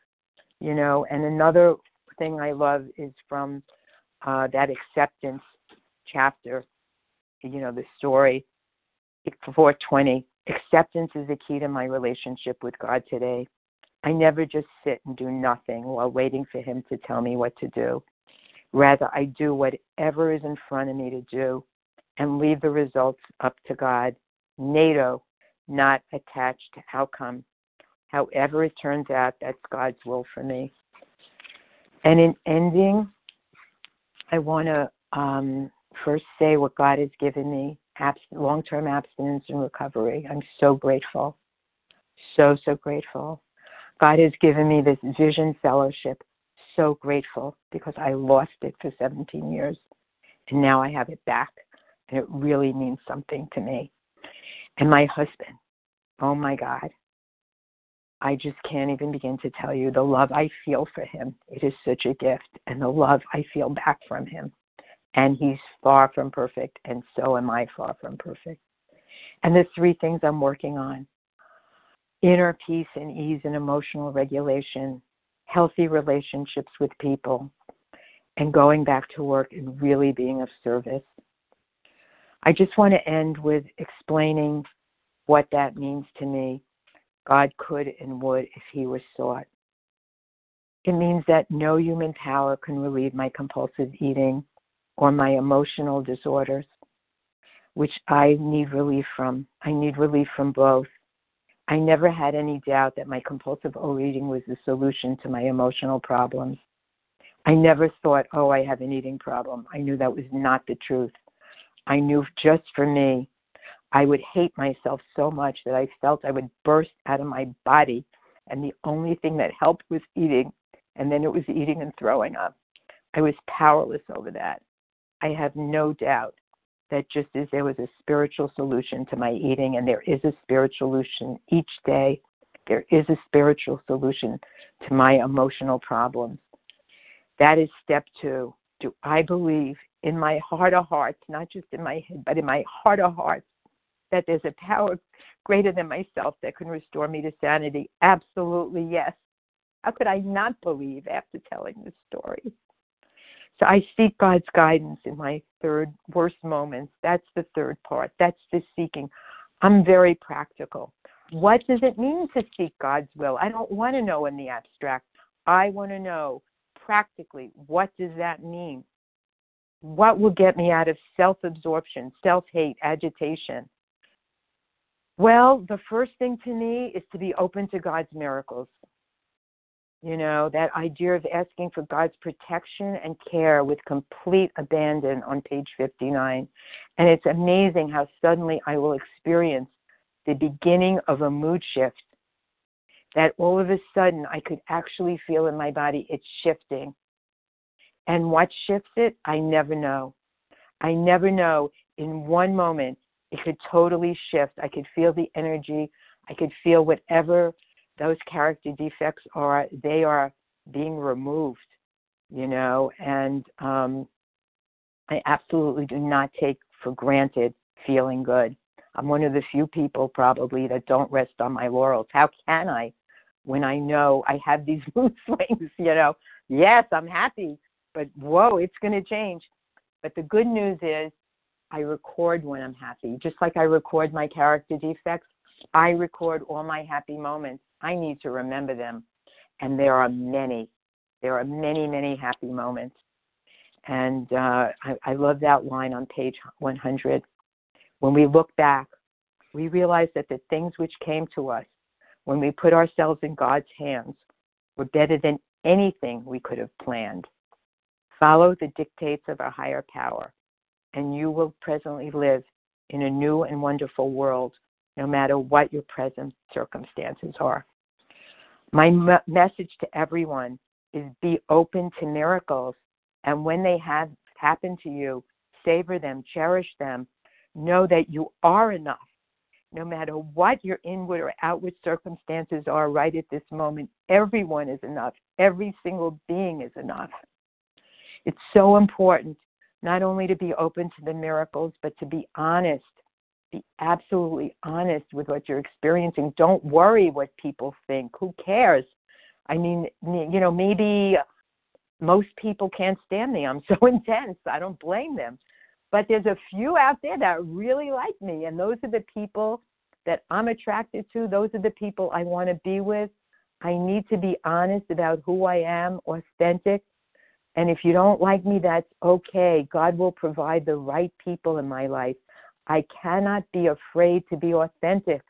Speaker 2: you know. And another thing I love is from uh, that acceptance chapter, you know, the story 420 Acceptance is the key to my relationship with God today. I never just sit and do nothing while waiting for Him to tell me what to do. Rather, I do whatever is in front of me to do and leave the results up to God. NATO, not attached to outcome. However, it turns out, that's God's will for me. And in ending, I want to um, first say what God has given me abs- long term abstinence and recovery. I'm so grateful. So, so grateful. God has given me this vision fellowship. So grateful because I lost it for 17 years and now I have it back. And it really means something to me. And my husband, oh my God, I just can't even begin to tell you the love I feel for him. It is such a gift, and the love I feel back from him and he's far from perfect, and so am I far from perfect. And the three things I'm working on inner peace and ease and emotional regulation, healthy relationships with people, and going back to work and really being of service. I just want to end with explaining what that means to me. God could and would if he was sought. It means that no human power can relieve my compulsive eating or my emotional disorders, which I need relief from. I need relief from both. I never had any doubt that my compulsive overeating was the solution to my emotional problems. I never thought, oh, I have an eating problem. I knew that was not the truth. I knew just for me, I would hate myself so much that I felt I would burst out of my body. And the only thing that helped was eating. And then it was eating and throwing up. I was powerless over that. I have no doubt that just as there was a spiritual solution to my eating, and there is a spiritual solution each day, there is a spiritual solution to my emotional problems. That is step two. Do I believe in my heart of hearts, not just in my head, but in my heart of hearts, that there's a power greater than myself that can restore me to sanity? Absolutely yes. How could I not believe after telling this story? So I seek God's guidance in my third worst moments. That's the third part. That's the seeking. I'm very practical. What does it mean to seek God's will? I don't want to know in the abstract. I want to know practically what does that mean? What will get me out of self absorption, self hate, agitation? Well, the first thing to me is to be open to God's miracles. You know, that idea of asking for God's protection and care with complete abandon on page 59. And it's amazing how suddenly I will experience the beginning of a mood shift. That all of a sudden I could actually feel in my body it's shifting. And what shifts it, I never know. I never know. In one moment, it could totally shift. I could feel the energy. I could feel whatever those character defects are, they are being removed, you know, and um, I absolutely do not take for granted feeling good. I'm one of the few people probably that don't rest on my laurels. How can I when I know I have these mood swings, you know? Yes, I'm happy, but whoa, it's going to change. But the good news is I record when I'm happy. Just like I record my character defects, I record all my happy moments. I need to remember them. And there are many. There are many, many happy moments. And uh, I, I love that line on page 100. When we look back, we realize that the things which came to us when we put ourselves in God's hands were better than anything we could have planned. Follow the dictates of our higher power, and you will presently live in a new and wonderful world, no matter what your present circumstances are. My m- message to everyone is be open to miracles. And when they have happened to you, savor them, cherish them. Know that you are enough. No matter what your inward or outward circumstances are right at this moment, everyone is enough. Every single being is enough. It's so important not only to be open to the miracles, but to be honest be absolutely honest with what you're experiencing. Don't worry what people think. Who cares? I mean, you know, maybe most people can't stand me. I'm so intense. I don't blame them. But there's a few out there that really like me, and those are the people that I'm attracted to. Those are the people I want to be with. I need to be honest about who I am, authentic. And if you don't like me, that's okay. God will provide the right people in my life I cannot be afraid to be authentic.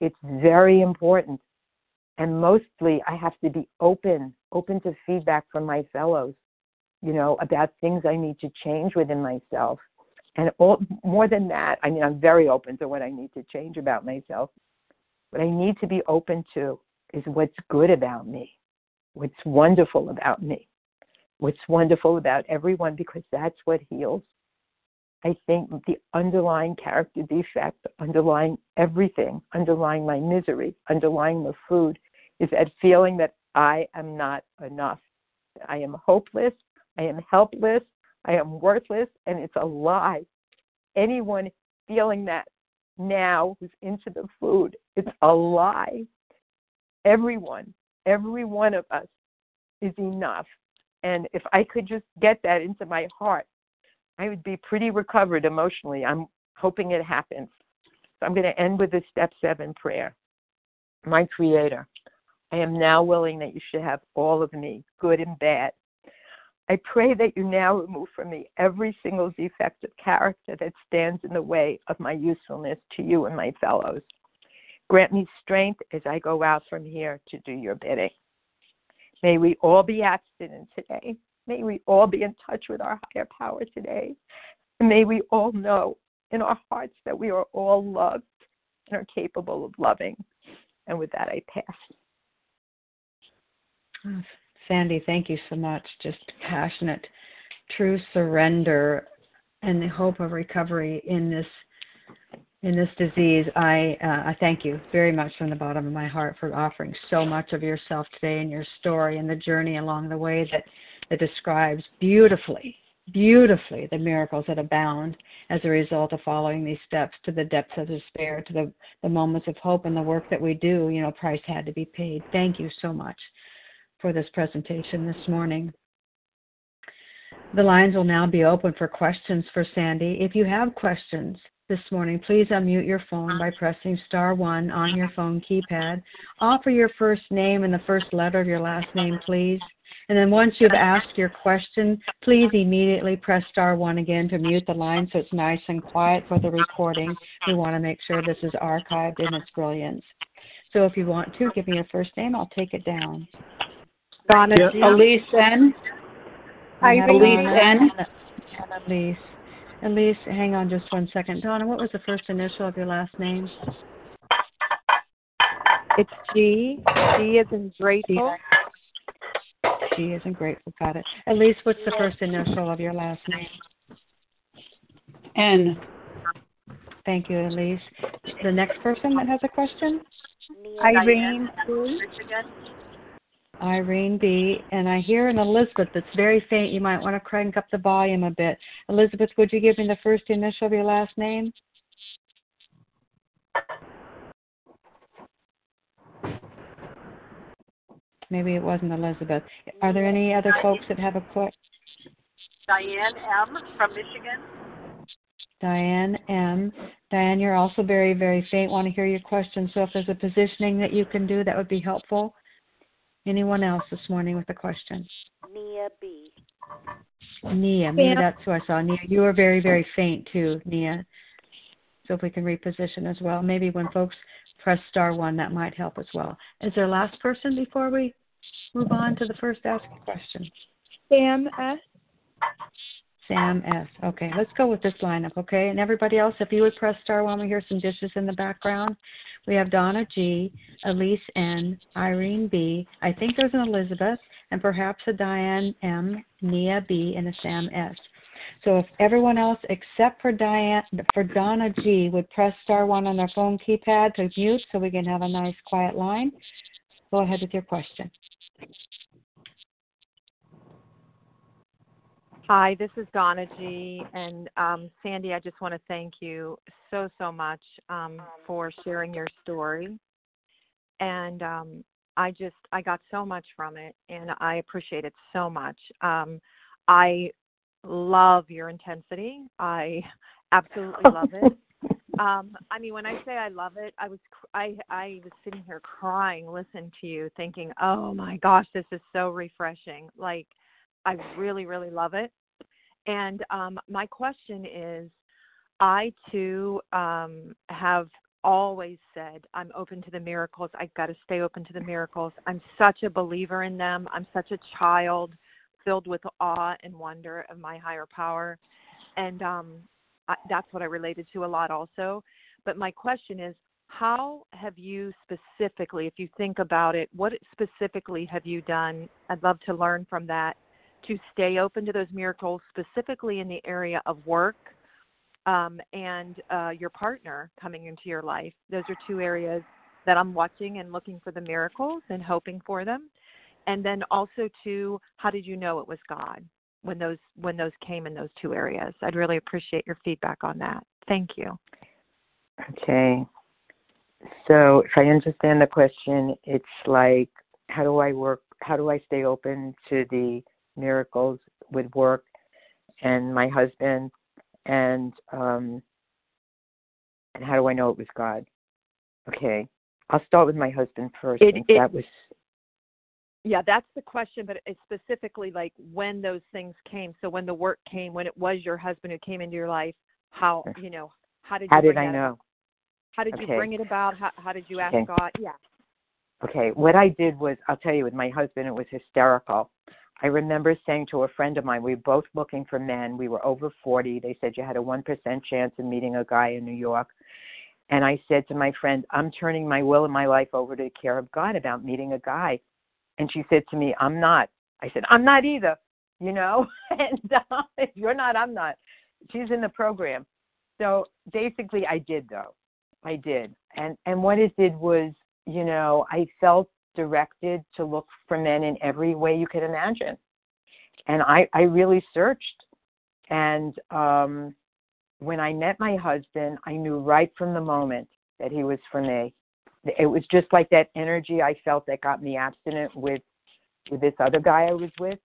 Speaker 2: It's very important. And mostly, I have to be open, open to feedback from my fellows, you know, about things I need to change within myself. And all, more than that, I mean, I'm very open to what I need to change about myself. What I need to be open to is what's good about me, what's wonderful about me, what's wonderful about everyone, because that's what heals. I think the underlying character defect, underlying everything, underlying my misery, underlying the food, is that feeling that I am not enough. I am hopeless. I am helpless. I am worthless. And it's a lie. Anyone feeling that now who's into the food, it's a lie. Everyone, every one of us is enough. And if I could just get that into my heart, I would be pretty recovered emotionally. I'm hoping it happens. So I'm going to end with the step seven prayer. My Creator, I am now willing that you should have all of me, good and bad. I pray that you now remove from me every single defect of character that stands in the way of my usefulness to you and my fellows. Grant me strength as I go out from here to do your bidding. May we all be abstinent today May we all be in touch with our higher power today. And may we all know in our hearts that we are all loved and are capable of loving. And with that, I pass.
Speaker 1: Sandy, thank you so much. Just passionate, true surrender, and the hope of recovery in this in this disease. I uh, I thank you very much from the bottom of my heart for offering so much of yourself today and your story and the journey along the way that that describes beautifully beautifully the miracles that abound as a result of following these steps to the depths of despair, to the, the moments of hope and the work that we do. You know, price had to be paid. Thank you so much for this presentation this morning. The lines will now be open for questions for Sandy. If you have questions this morning, please unmute your phone by pressing star one on your phone keypad. Offer your first name and the first letter of your last name, please. And then once you've asked your question, please immediately press star one again to mute the line so it's nice and quiet for the recording. We want to make sure this is archived in its brilliance. So if you want to, give me your first name. I'll take it down.
Speaker 3: Donna yeah. Elise N. Hi, Elise N.
Speaker 1: Elise. Elise, hang on just one second. Donna, what was the first initial of your last name?
Speaker 3: It's G. G is in grateful.
Speaker 1: G is in grateful. Got it. Elise, what's the first initial of your last name?
Speaker 3: N.
Speaker 1: Thank you, Elise. The next person that has a question?
Speaker 3: Irene.
Speaker 1: Irene B. And I hear an Elizabeth that's very faint. You might want to crank up the volume a bit. Elizabeth, would you give me the first initial of your last name? Maybe it wasn't Elizabeth. Are there any other folks that have a question?
Speaker 4: Diane M. from Michigan.
Speaker 1: Diane M. Diane, you're also very, very faint. Want to hear your question. So if there's a positioning that you can do, that would be helpful. Anyone else this morning with a question?
Speaker 4: Nia B.
Speaker 1: Nia, maybe that's who I saw. Nia, you were very, very faint too, Nia. So if we can reposition as well, maybe when folks press star one, that might help as well. Is there a last person before we move on to the first ask question?
Speaker 3: Sam S.
Speaker 1: Sam S. Okay, let's go with this lineup, okay? And everybody else, if you would press star one, we hear some dishes in the background. We have Donna G, Elise N, Irene B. I think there's an Elizabeth, and perhaps a Diane M, Nia B, and a Sam S. So if everyone else except for Diane for Donna G would press star one on their phone keypad to mute so we can have a nice quiet line, go ahead with your question.
Speaker 5: Hi, this is Donna G. And um, Sandy, I just want to thank you so, so much um, for sharing your story. And um, I just, I got so much from it, and I appreciate it so much. Um, I love your intensity. I absolutely love it. Um, I mean, when I say I love it, I was I I was sitting here crying, listening to you, thinking, "Oh my gosh, this is so refreshing!" Like, I really, really love it. And um, my question is I too um, have always said I'm open to the miracles. I've got to stay open to the miracles. I'm such a believer in them. I'm such a child filled with awe and wonder of my higher power. And um, That's what I related to a lot also. But my question is how have you specifically, if you think about it, what specifically have you done? I'd love to learn from that to stay open to those miracles, specifically in the area of work um, and uh, your partner coming into your life. Those are two areas that I'm watching and looking for the miracles and hoping for them. And then also to how did you know it was God when those when those came in those two areas? I'd really appreciate your feedback on that. Thank you.
Speaker 2: Okay. So if I understand the question, it's like how do I work how do I stay open to the miracles with work and my husband and um and how do I know it was God? Okay. I'll start with my husband first
Speaker 5: it, it,
Speaker 2: that was
Speaker 5: yeah that's the question but it's specifically like when those things came so when the work came when it was your husband who came into your life how you know how did you
Speaker 2: how did
Speaker 5: i
Speaker 2: know
Speaker 5: about? how did
Speaker 2: okay.
Speaker 5: you bring it about how, how did you ask okay. god yeah
Speaker 2: okay what i did was i'll tell you with my husband it was hysterical I remember saying to a friend of mine, we were both looking for men. We were over 40. They said you had a 1% chance of meeting a guy in New York. And I said to my friend, I'm turning my will and my life over to the care of God about meeting a guy. And she said to me, I'm not. I said, I'm not either, you know? and uh, if you're not, I'm not. She's in the program. So basically, I did, though. I did. And, and what it did was, you know, I felt directed to look for men in every way you could imagine. And I, I really searched And um, when I met my husband, I knew right from the moment that he was for me. It was just like that energy I felt that got me abstinent with with this other guy I was with.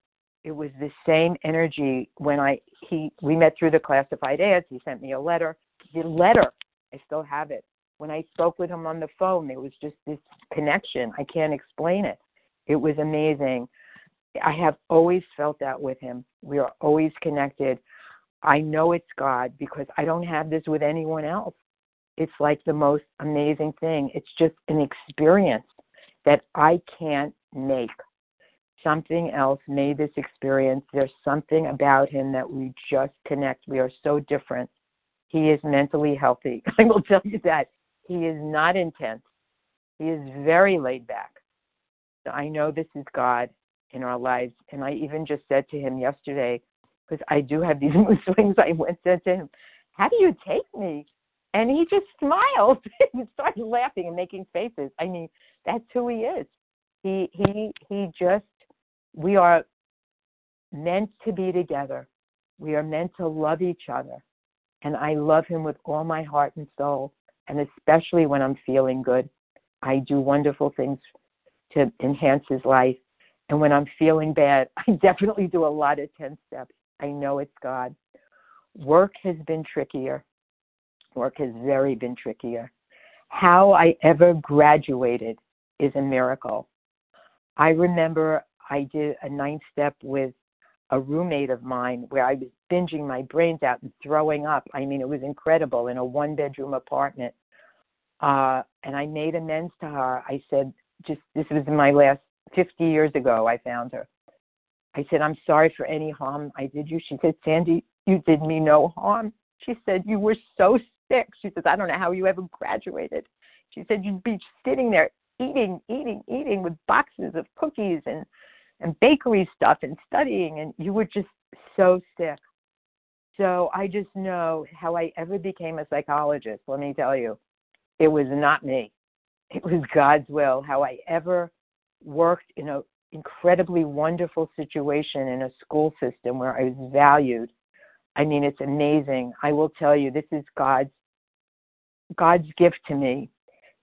Speaker 2: It was the same energy when I he we met through the classified ads. He sent me a letter. The letter, I still have it. When I spoke with him on the phone, there was just this connection. I can't explain it. It was amazing. I have always felt that with him. We are always connected. I know it's God because I don't have this with anyone else. It's like the most amazing thing. It's just an experience that I can't make. Something else made this experience. There's something about him that we just connect. We are so different. He is mentally healthy. I will tell you that. He is not intense. He is very laid back. So I know this is God in our lives. And I even just said to him yesterday, because I do have these mood swings, I went said to him, How do you take me? And he just smiled and started laughing and making faces. I mean, that's who he is. He he he just we are meant to be together. We are meant to love each other. And I love him with all my heart and soul. And especially when I'm feeling good, I do wonderful things to enhance his life. And when I'm feeling bad, I definitely do a lot of 10 steps. I know it's God. Work has been trickier. Work has very been trickier. How I ever graduated is a miracle. I remember I did a ninth step with a roommate of mine where I was binging my brains out and throwing up. I mean, it was incredible in a one bedroom apartment. Uh, and I made amends to her. I said, just this was in my last 50 years ago, I found her. I said, I'm sorry for any harm I did you. She said, Sandy, you did me no harm. She said, You were so sick. She says, I don't know how you ever graduated. She said, You'd be sitting there eating, eating, eating with boxes of cookies and, and bakery stuff and studying, and you were just so sick. So I just know how I ever became a psychologist. Let me tell you, it was not me. It was God's will. How I ever worked in an incredibly wonderful situation in a school system where I was valued. I mean, it's amazing. I will tell you, this is God's God's gift to me.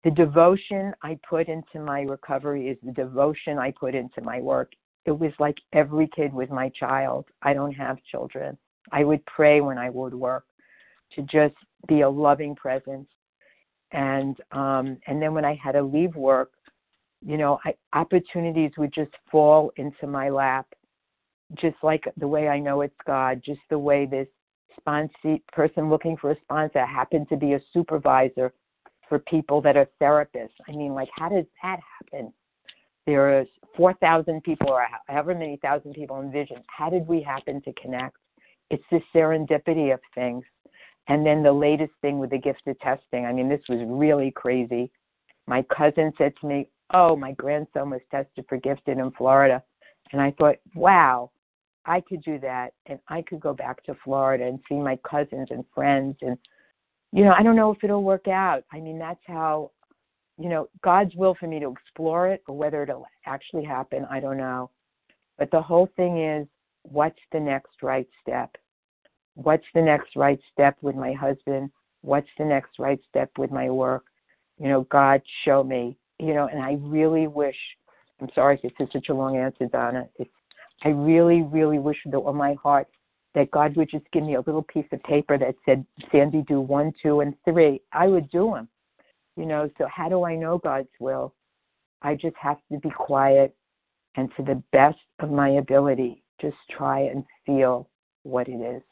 Speaker 2: The devotion I put into my recovery is the devotion I put into my work. It was like every kid was my child. I don't have children. I would pray when I would work to just be a loving presence. And um, and then when I had to leave work, you know, I, opportunities would just fall into my lap, just like the way I know it's God, just the way this person looking for a sponsor happened to be a supervisor for people that are therapists. I mean, like, how does that happen? There are 4,000 people or however many thousand people in Vision. How did we happen to connect? It's the serendipity of things. And then the latest thing with the gifted testing. I mean, this was really crazy. My cousin said to me, oh, my grandson was tested for gifted in Florida. And I thought, wow, I could do that and I could go back to Florida and see my cousins and friends. And, you know, I don't know if it'll work out. I mean, that's how, you know, God's will for me to explore it or whether it'll actually happen, I don't know. But the whole thing is, what's the next right step? What's the next right step with my husband? What's the next right step with my work? You know, God, show me you know, and I really wish, I'm sorry if it's such a long answer, Donna. It's, I really, really wish with all my heart that God would just give me a little piece of paper that said, Sandy, do one, two, and three. I would do them. You know, so how do I know God's will? I just have to be quiet and to the best of my ability, just try and feel what it is.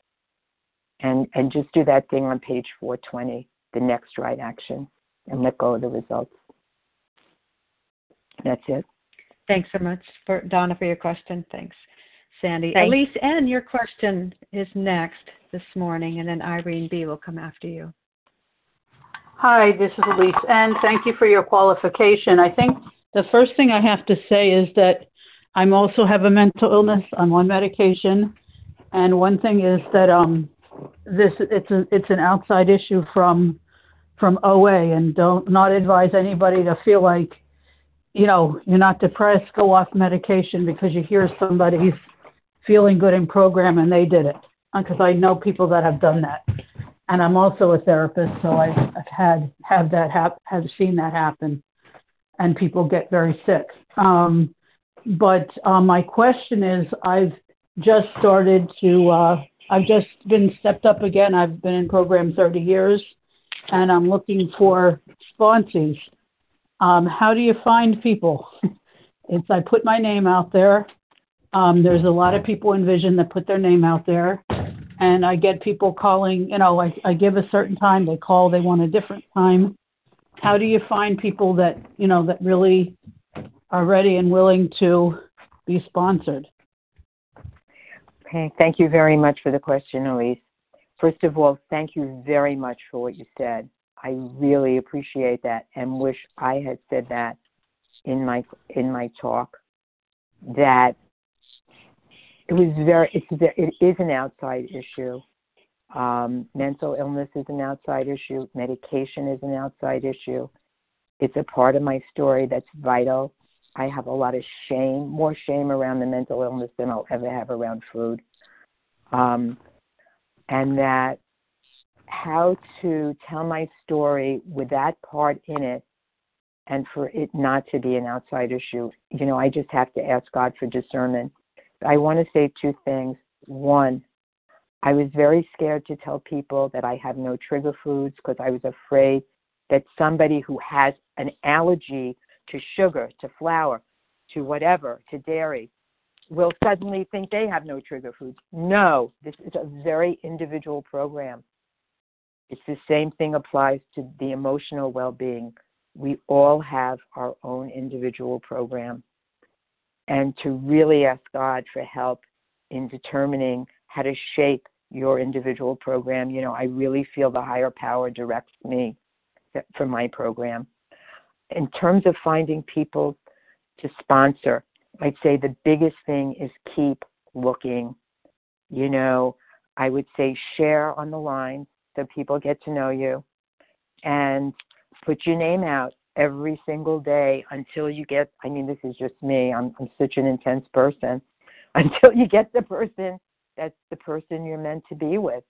Speaker 2: And and just do that thing on page 420, the next right action, and let go of the results. That's it.
Speaker 1: Thanks so much for Donna for your question. Thanks, Sandy.
Speaker 3: Thanks.
Speaker 1: Elise N, your question is next this morning, and then Irene B will come after you.
Speaker 6: Hi, this is Elise N. Thank you for your qualification. I think the first thing I have to say is that I'm also have a mental illness. I'm on medication, and one thing is that um, this it's a, it's an outside issue from from OA, and don't not advise anybody to feel like you know, you're not depressed, go off medication because you hear somebody's feeling good in program and they did it. because I know people that have done that, and I'm also a therapist, so I've, I've had have that hap- have seen that happen, and people get very sick. Um, but uh, my question is, I've just started to. Uh, I've just been stepped up again. I've been in program 30 years, and I'm looking for sponsors. Um, how do you find people? it's I put my name out there. Um, there's a lot of people in Vision that put their name out there, and I get people calling. You know, I, I give a certain time. They call. They want a different time. How do you find people that you know that really are ready and willing to be sponsored?
Speaker 2: Okay, thank you very much for the question, Elise. First of all, thank you very much for what you said. I really appreciate that and wish I had said that in my in my talk. That it was very it's it is an outside issue. Um, mental illness is an outside issue. Medication is an outside issue. It's a part of my story that's vital. I have a lot of shame, more shame around the mental illness than I'll ever have around food. Um, and that how to tell my story with that part in it and for it not to be an outside issue. You know, I just have to ask God for discernment. I want to say two things. One, I was very scared to tell people that I have no trigger foods because I was afraid that somebody who has an allergy to sugar, to flour, to whatever, to dairy, will suddenly think they have no trigger foods. No, this is a very individual program. It's the same thing applies to the emotional well being. We all have our own individual program. And to really ask God for help in determining how to shape your individual program. You know, I really feel the higher power directs me for my program. In terms of finding people to sponsor, I'd say the biggest thing is keep looking. You know, I would say share on the line so people get to know you and put your name out every single day until you get I mean this is just me. I'm I'm such an intense person. Until you get the person that's the person you're meant to be with.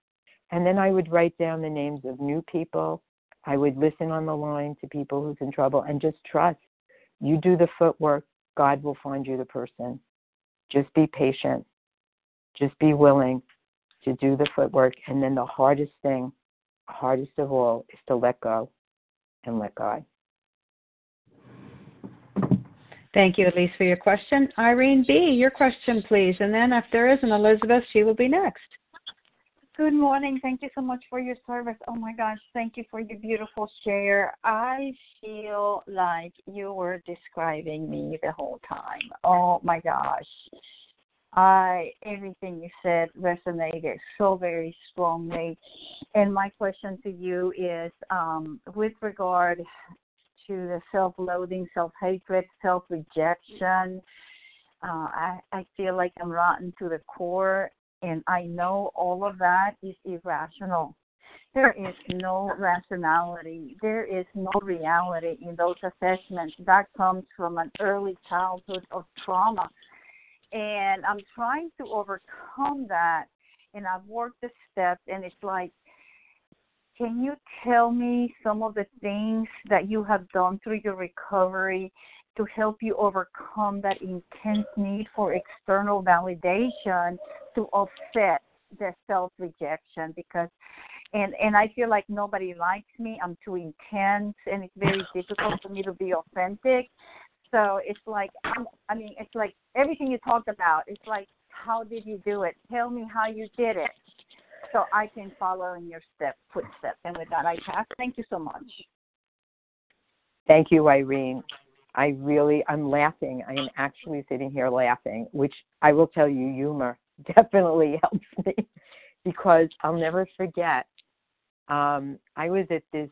Speaker 2: And then I would write down the names of new people. I would listen on the line to people who's in trouble and just trust. You do the footwork, God will find you the person. Just be patient. Just be willing to do the footwork. And then the hardest thing, hardest of all, is to let go and let God.
Speaker 1: Thank you, Elise, for your question. Irene B., your question, please. And then if there is an Elizabeth, she will be next.
Speaker 7: Good morning. Thank you so much for your service. Oh my gosh, thank you for your beautiful share. I feel like you were describing me the whole time. Oh my gosh. I everything you said resonated so very strongly. And my question to you is um, with regard to the self-loathing, self-hatred, self-rejection. Uh, I, I feel like I'm rotten to the core, and I know all of that is irrational. There is no rationality. There is no reality in those assessments. That comes from an early childhood of trauma. And I'm trying to overcome that. And I've worked the steps, and it's like, can you tell me some of the things that you have done through your recovery to help you overcome that intense need for external validation to offset the self rejection because and and I feel like nobody likes me. I'm too intense and it's very difficult for me to be authentic. So it's like I'm, I mean it's like everything you talked about. It's like how did you do it? Tell me how you did it. So I can follow in your step footsteps. And with that I pass. Thank you so much.
Speaker 2: Thank you, Irene. I really, I'm laughing. I am actually sitting here laughing, which I will tell you, humor definitely helps me because I'll never forget. Um, I was at this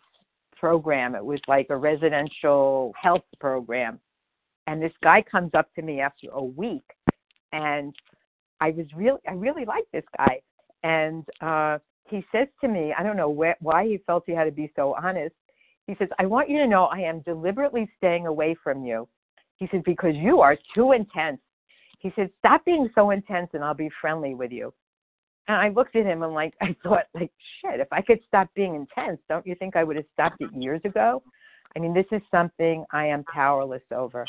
Speaker 2: program. It was like a residential health program. And this guy comes up to me after a week and I was really, I really like this guy. And uh, he says to me, I don't know wh- why he felt he had to be so honest. He says, I want you to know I am deliberately staying away from you. He says, because you are too intense. He says, stop being so intense and I'll be friendly with you. And I looked at him and like I thought like shit, if I could stop being intense, don't you think I would have stopped it years ago? I mean, this is something I am powerless over.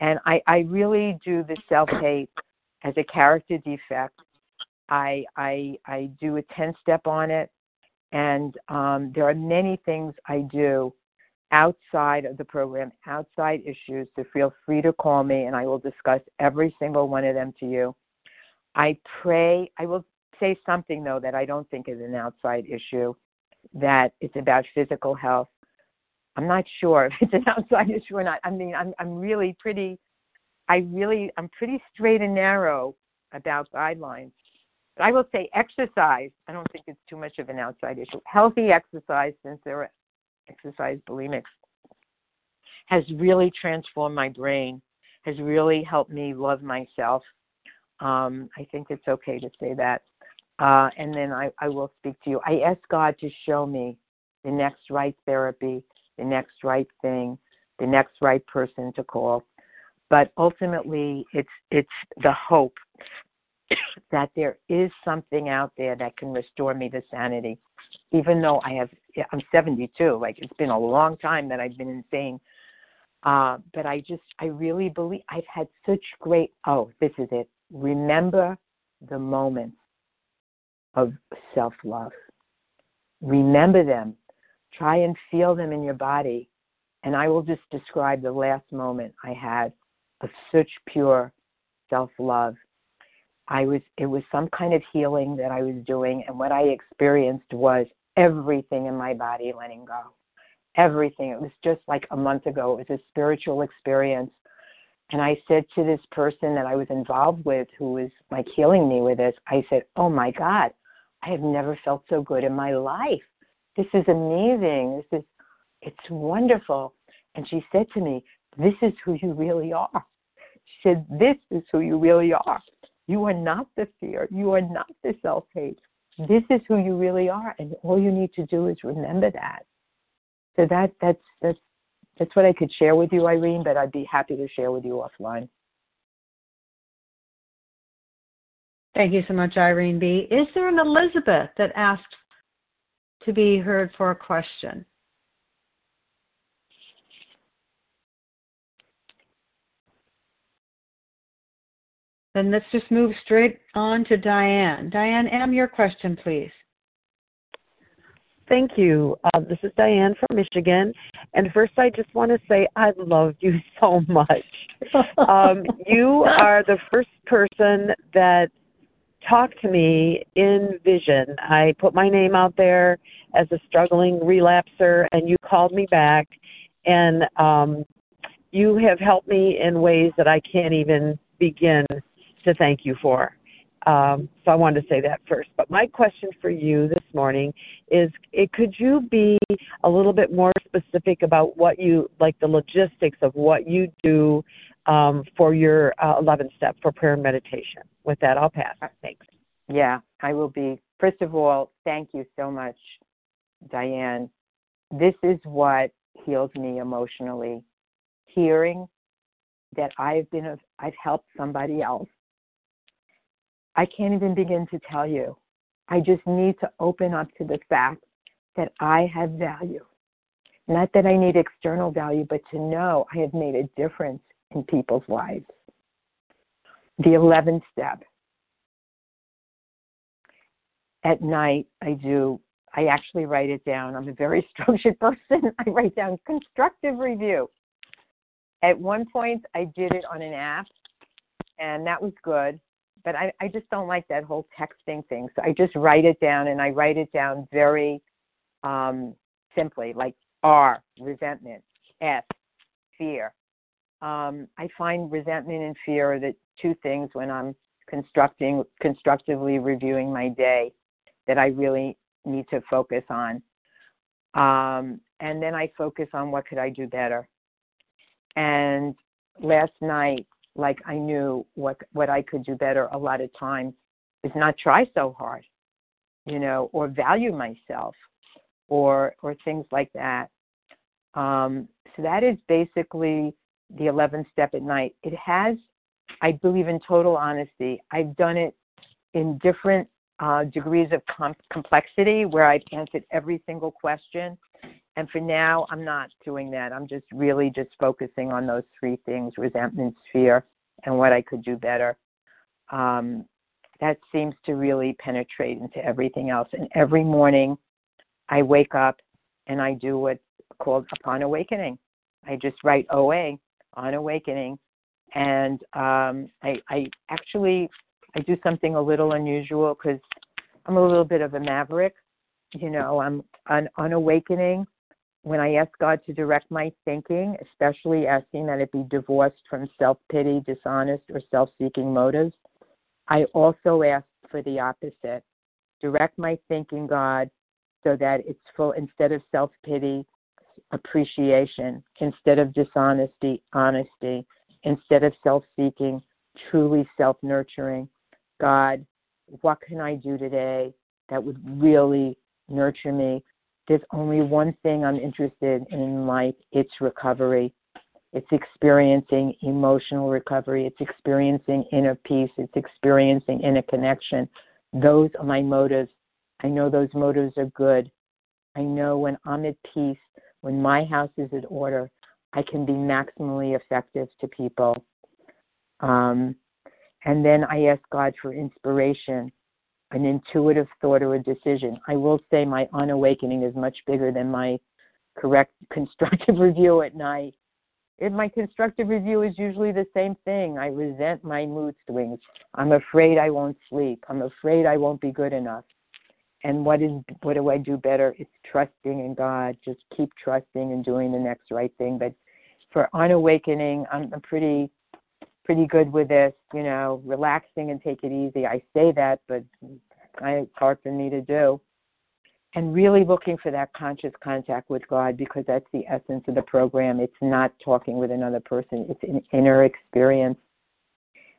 Speaker 2: And I, I really do the self hate as a character defect. I I I do a ten step on it and um, there are many things I do outside of the program, outside issues, so feel free to call me and I will discuss every single one of them to you. I pray, I will say something though that I don't think is an outside issue, that it's about physical health. I'm not sure if it's an outside issue or not. I mean, I'm I'm really pretty I really I'm pretty straight and narrow about guidelines. But I will say exercise, I don't think it's too much of an outside issue. Healthy exercise since there are exercise bulimics has really transformed my brain, has really helped me love myself. Um, I think it's okay to say that. Uh, and then I, I will speak to you. I ask God to show me the next right therapy, the next right thing, the next right person to call. But ultimately, it's it's the hope that there is something out there that can restore me to sanity, even though I have I'm 72. Like it's been a long time that I've been insane. Uh, but I just I really believe I've had such great. Oh, this is it. Remember the moments of self love. Remember them. Try and feel them in your body. And I will just describe the last moment I had of such pure self love I was it was some kind of healing that I was doing and what I experienced was everything in my body letting go. Everything. It was just like a month ago. It was a spiritual experience. And I said to this person that I was involved with who was like healing me with this, I said, Oh my God, I have never felt so good in my life. This is amazing. This is it's wonderful. And she said to me, This is who you really are. She said, This is who you really are. You are not the fear. You are not the self hate. This is who you really are, and all you need to do is remember that. So that that's that's that's what I could share with you, Irene. But I'd be happy to share with you offline.
Speaker 1: Thank you so much, Irene B. Is there an Elizabeth that asked to be heard for a question? Then let's just move straight on to Diane. Diane M., your question, please.
Speaker 8: Thank you. Uh, this is Diane from Michigan. And first, I just want to say I love you so much. Um, you are the first person that talked to me in vision. I put my name out there as a struggling relapser, and you called me back. And um, you have helped me in ways that I can't even begin to thank you for. Um, so I wanted to say that first. But my question for you this morning is: it, Could you be a little bit more specific about what you like, the logistics of what you do um, for your uh, 11 step for prayer and meditation? With that, I'll pass. Thanks.
Speaker 2: Yeah, I will be. First of all, thank you so much, Diane. This is what heals me emotionally. Hearing that I've been, I've helped somebody else I can't even begin to tell you. I just need to open up to the fact that I have value. Not that I need external value, but to know I have made a difference in people's lives. The 11th step. At night, I do, I actually write it down. I'm a very structured person. I write down constructive review. At one point, I did it on an app, and that was good but I, I just don't like that whole texting thing. So I just write it down and I write it down very um, simply, like R, resentment, S, fear. Um, I find resentment and fear are the two things when I'm constructing, constructively reviewing my day that I really need to focus on. Um, and then I focus on what could I do better. And last night like I knew what what I could do better a lot of times is not try so hard, you know, or value myself or or things like that. Um, so that is basically the 11th step at night. It has, I believe in total honesty, I've done it in different uh, degrees of com- complexity where I've answered every single question. And for now, I'm not doing that. I'm just really just focusing on those three things resentment, fear, and what I could do better. Um, that seems to really penetrate into everything else. And every morning, I wake up and I do what's called Upon Awakening. I just write OA on Awakening. And um, I, I actually I do something a little unusual because I'm a little bit of a maverick. You know, I'm on, on awakening. When I ask God to direct my thinking, especially asking that it be divorced from self pity, dishonest, or self seeking motives, I also ask for the opposite. Direct my thinking, God, so that it's full, instead of self pity, appreciation, instead of dishonesty, honesty, instead of self seeking, truly self nurturing. God, what can I do today that would really nurture me? There's only one thing I'm interested in in life it's recovery. It's experiencing emotional recovery. It's experiencing inner peace. It's experiencing inner connection. Those are my motives. I know those motives are good. I know when I'm at peace, when my house is in order, I can be maximally effective to people. Um, and then I ask God for inspiration, an intuitive thought or a decision. I will say my on awakening is much bigger than my correct constructive review at night. If my constructive review is usually the same thing. I resent my mood swings. I'm afraid I won't sleep. I'm afraid I won't be good enough. And what is what do I do better? It's trusting in God. Just keep trusting and doing the next right thing. But for on awakening, I'm, I'm pretty pretty good with this, you know, relaxing and take it easy. I say that, but it's hard for me to do. And really looking for that conscious contact with God because that's the essence of the program. It's not talking with another person, it's an inner experience.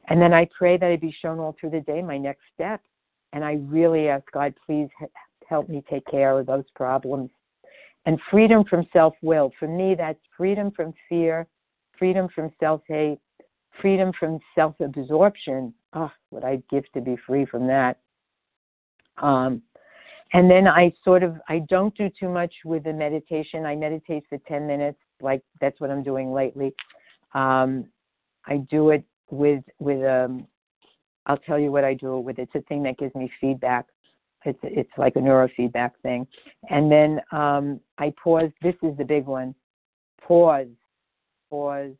Speaker 2: And then I pray that I be shown all through the day my next step. And I really ask God, please help me take care of those problems. And freedom from self will. For me, that's freedom from fear, freedom from self hate, freedom from self absorption. Oh, what I'd give to be free from that. Um, and then I sort of I don't do too much with the meditation. I meditate for ten minutes, like that's what I'm doing lately. Um, I do it with with um, I'll tell you what I do it with. It's a thing that gives me feedback. It's it's like a neurofeedback thing. And then um, I pause. This is the big one. Pause, pause,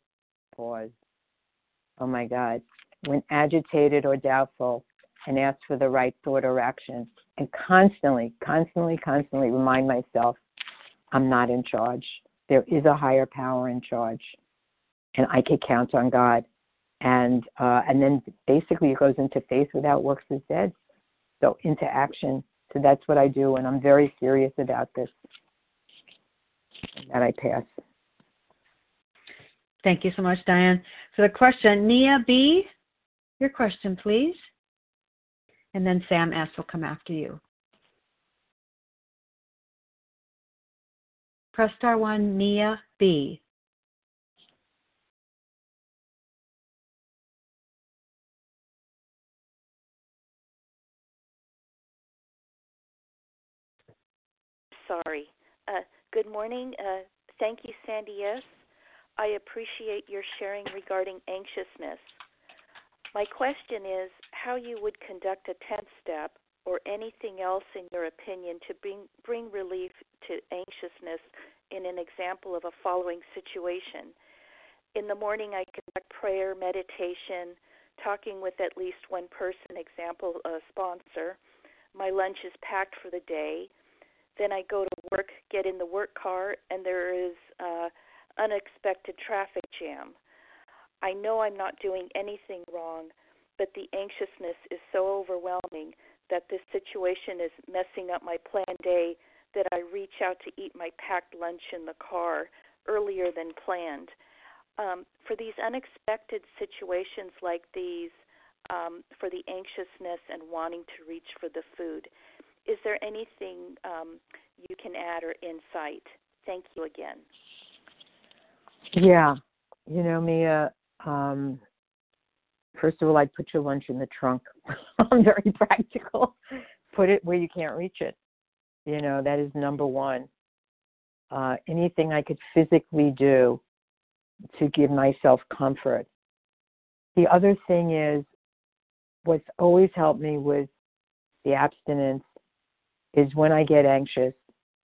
Speaker 2: pause oh my God, when agitated or doubtful, and ask for the right thought or action. And constantly, constantly, constantly remind myself I'm not in charge. There is a higher power in charge, and I can count on God. And uh, and then basically it goes into faith without works is dead. So into action. So that's what I do, and I'm very serious about this. And that I pass.
Speaker 1: Thank you so much, Diane. So the question, Nia B, your question, please. And then Sam S will come after you. Press star one, Nia B.
Speaker 4: Sorry. Uh, good morning. Uh, thank you, Sandy S. I appreciate your sharing regarding anxiousness. My question is how you would conduct a 10th step or anything else in your opinion to bring, bring relief to anxiousness in an example of a following situation. In the morning, I conduct prayer, meditation, talking with at least one person, example, a sponsor. My lunch is packed for the day. Then I go to work, get in the work car, and there is uh, unexpected traffic jam. I know I'm not doing anything wrong, but the anxiousness is so overwhelming that this situation is messing up my planned day that I reach out to eat my packed lunch in the car earlier than planned. Um, for these unexpected situations like these, um, for the anxiousness and wanting to reach for the food, is there anything um, you can add or insight? Thank you again.
Speaker 2: Yeah, you know, Mia, um, First of all, I'd put your lunch in the trunk. I'm very practical. Put it where you can't reach it. You know, that is number one. Uh, anything I could physically do to give myself comfort. The other thing is what's always helped me with the abstinence is when I get anxious,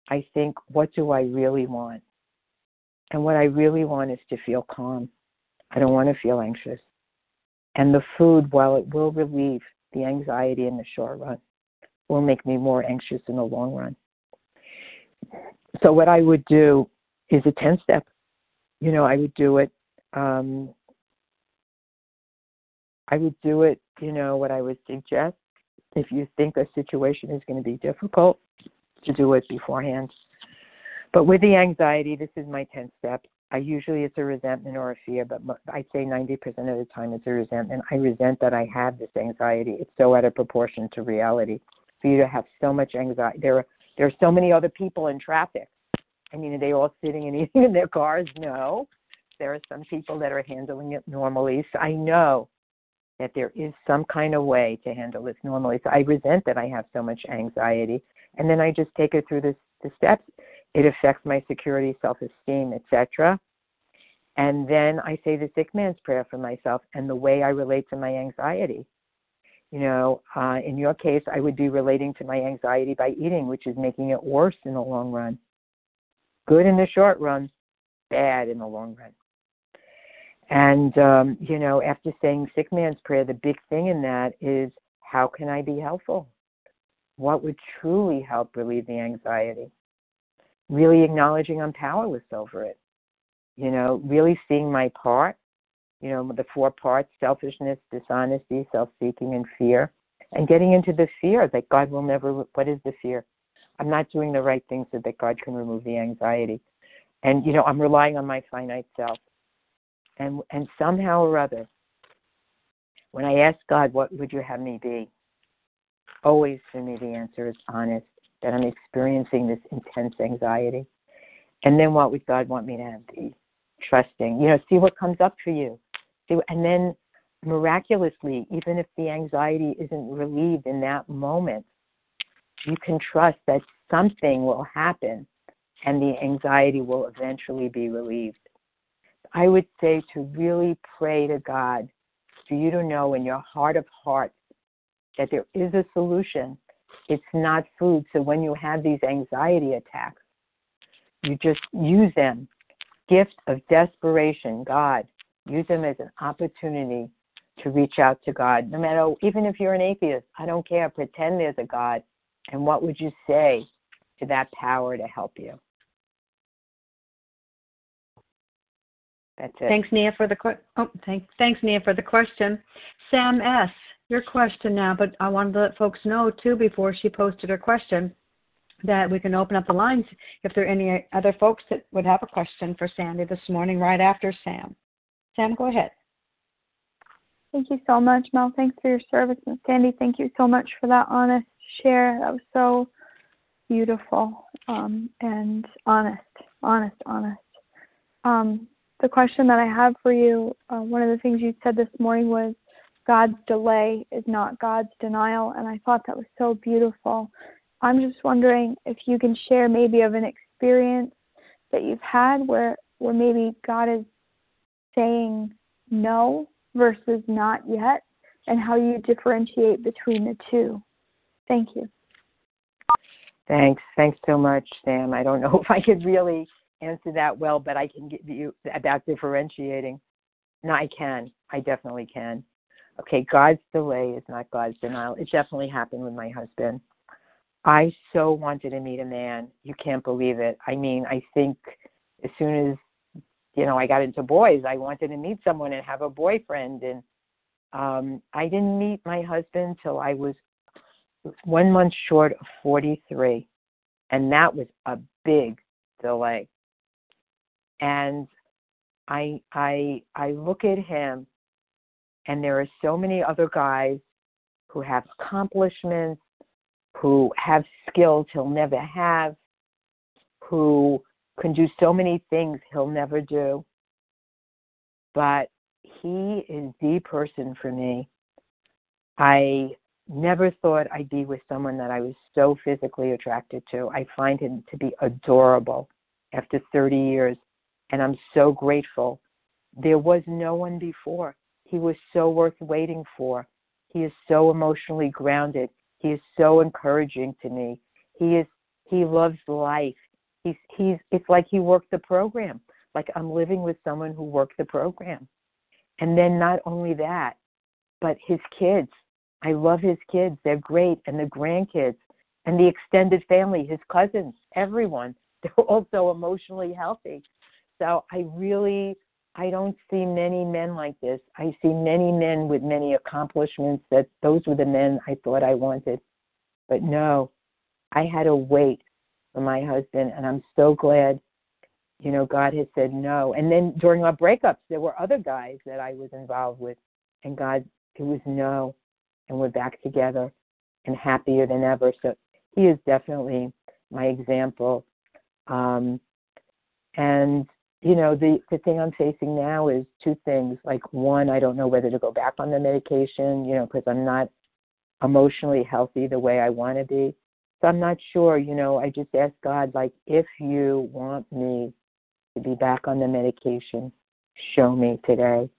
Speaker 2: I think, what do I really want? And what I really want is to feel calm. I don't want to feel anxious. And the food, while it will relieve the anxiety in the short run, will make me more anxious in the long run. So, what I would do is a 10 step. You know, I would do it. Um, I would do it, you know, what I would suggest if you think a situation is going to be difficult to do it beforehand. But with the anxiety, this is my 10 step. I usually it's a resentment or a fear, but I'd say 90% of the time it's a resentment. I resent that I have this anxiety. It's so out of proportion to reality. For you to have so much anxiety, there are there are so many other people in traffic. I mean, are they all sitting and eating in their cars? No. There are some people that are handling it normally. So I know that there is some kind of way to handle this normally. So I resent that I have so much anxiety, and then I just take it through this, the steps. It affects my security, self-esteem, etc. And then I say the sick man's prayer for myself and the way I relate to my anxiety. You know, uh, in your case, I would be relating to my anxiety by eating, which is making it worse in the long run. Good in the short run, bad in the long run. And, um, you know, after saying sick man's prayer, the big thing in that is how can I be helpful? What would truly help relieve the anxiety? Really acknowledging I'm powerless over it. You know, really seeing my part, you know, the four parts selfishness, dishonesty, self seeking, and fear. And getting into the fear that God will never, what is the fear? I'm not doing the right things so that God can remove the anxiety. And, you know, I'm relying on my finite self and and somehow or other when i ask god what would you have me be? Always for me the answer is honest that i'm experiencing this intense anxiety. And then what would god want me to have be? Trusting. You know see what comes up for you. See, and then miraculously even if the anxiety isn't relieved in that moment you can trust that something will happen and the anxiety will eventually be relieved I would say to really pray to God for you to know in your heart of hearts that there is a solution. It's not food. So when you have these anxiety attacks, you just use them. Gift of desperation, God. Use them as an opportunity to reach out to God. No matter, even if you're an atheist, I don't care. Pretend there's a God. And what would you say to that power to help you? That's it.
Speaker 1: Thanks, Nia, for the que- oh, thank, thanks, Nia, for the question. Sam S, your question now, but I wanted to let folks know too before she posted her question that we can open up the lines if there are any other folks that would have a question for Sandy this morning right after Sam. Sam, go ahead.
Speaker 3: Thank you so much, Mel. Thanks for your service. And Sandy, thank you so much for that honest share. That was so beautiful um, and honest, honest, honest. Um, the question that I have for you, uh, one of the things you said this morning was God's delay is not God's denial, and I thought that was so beautiful. I'm just wondering if you can share maybe of an experience that you've had where where maybe God is saying no versus not yet, and how you differentiate between the two. Thank you.
Speaker 2: Thanks. Thanks so much, Sam. I don't know if I could really answer that well, but I can give you about differentiating. No, I can. I definitely can. Okay, God's delay is not God's denial. It definitely happened with my husband. I so wanted to meet a man. You can't believe it. I mean, I think as soon as you know I got into boys, I wanted to meet someone and have a boyfriend and um I didn't meet my husband till I was one month short of 43 and that was a big delay and I I I look at him and there are so many other guys who have accomplishments, who have skills he'll never have, who can do so many things he'll never do. But he is the person for me. I never thought I'd be with someone that I was so physically attracted to. I find him to be adorable after 30 years, and I'm so grateful. There was no one before. He was so worth waiting for. He is so emotionally grounded. He is so encouraging to me. He is he loves life. He's he's it's like he worked the program. Like I'm living with someone who worked the program. And then not only that, but his kids. I love his kids. They're great. And the grandkids and the extended family, his cousins, everyone. They're all so emotionally healthy. So I really I don't see many men like this. I see many men with many accomplishments that those were the men I thought I wanted. But no, I had to wait for my husband and I'm so glad you know God has said no. And then during our breakups there were other guys that I was involved with and God it was no and we're back together and happier than ever. So he is definitely my example. Um and you know the the thing i'm facing now is two things. Like one i don't know whether to go back on the medication you know because i'm not emotionally healthy the way i want to be. So i'm not sure you know i just ask god like if you want me to be back on the medication show me today.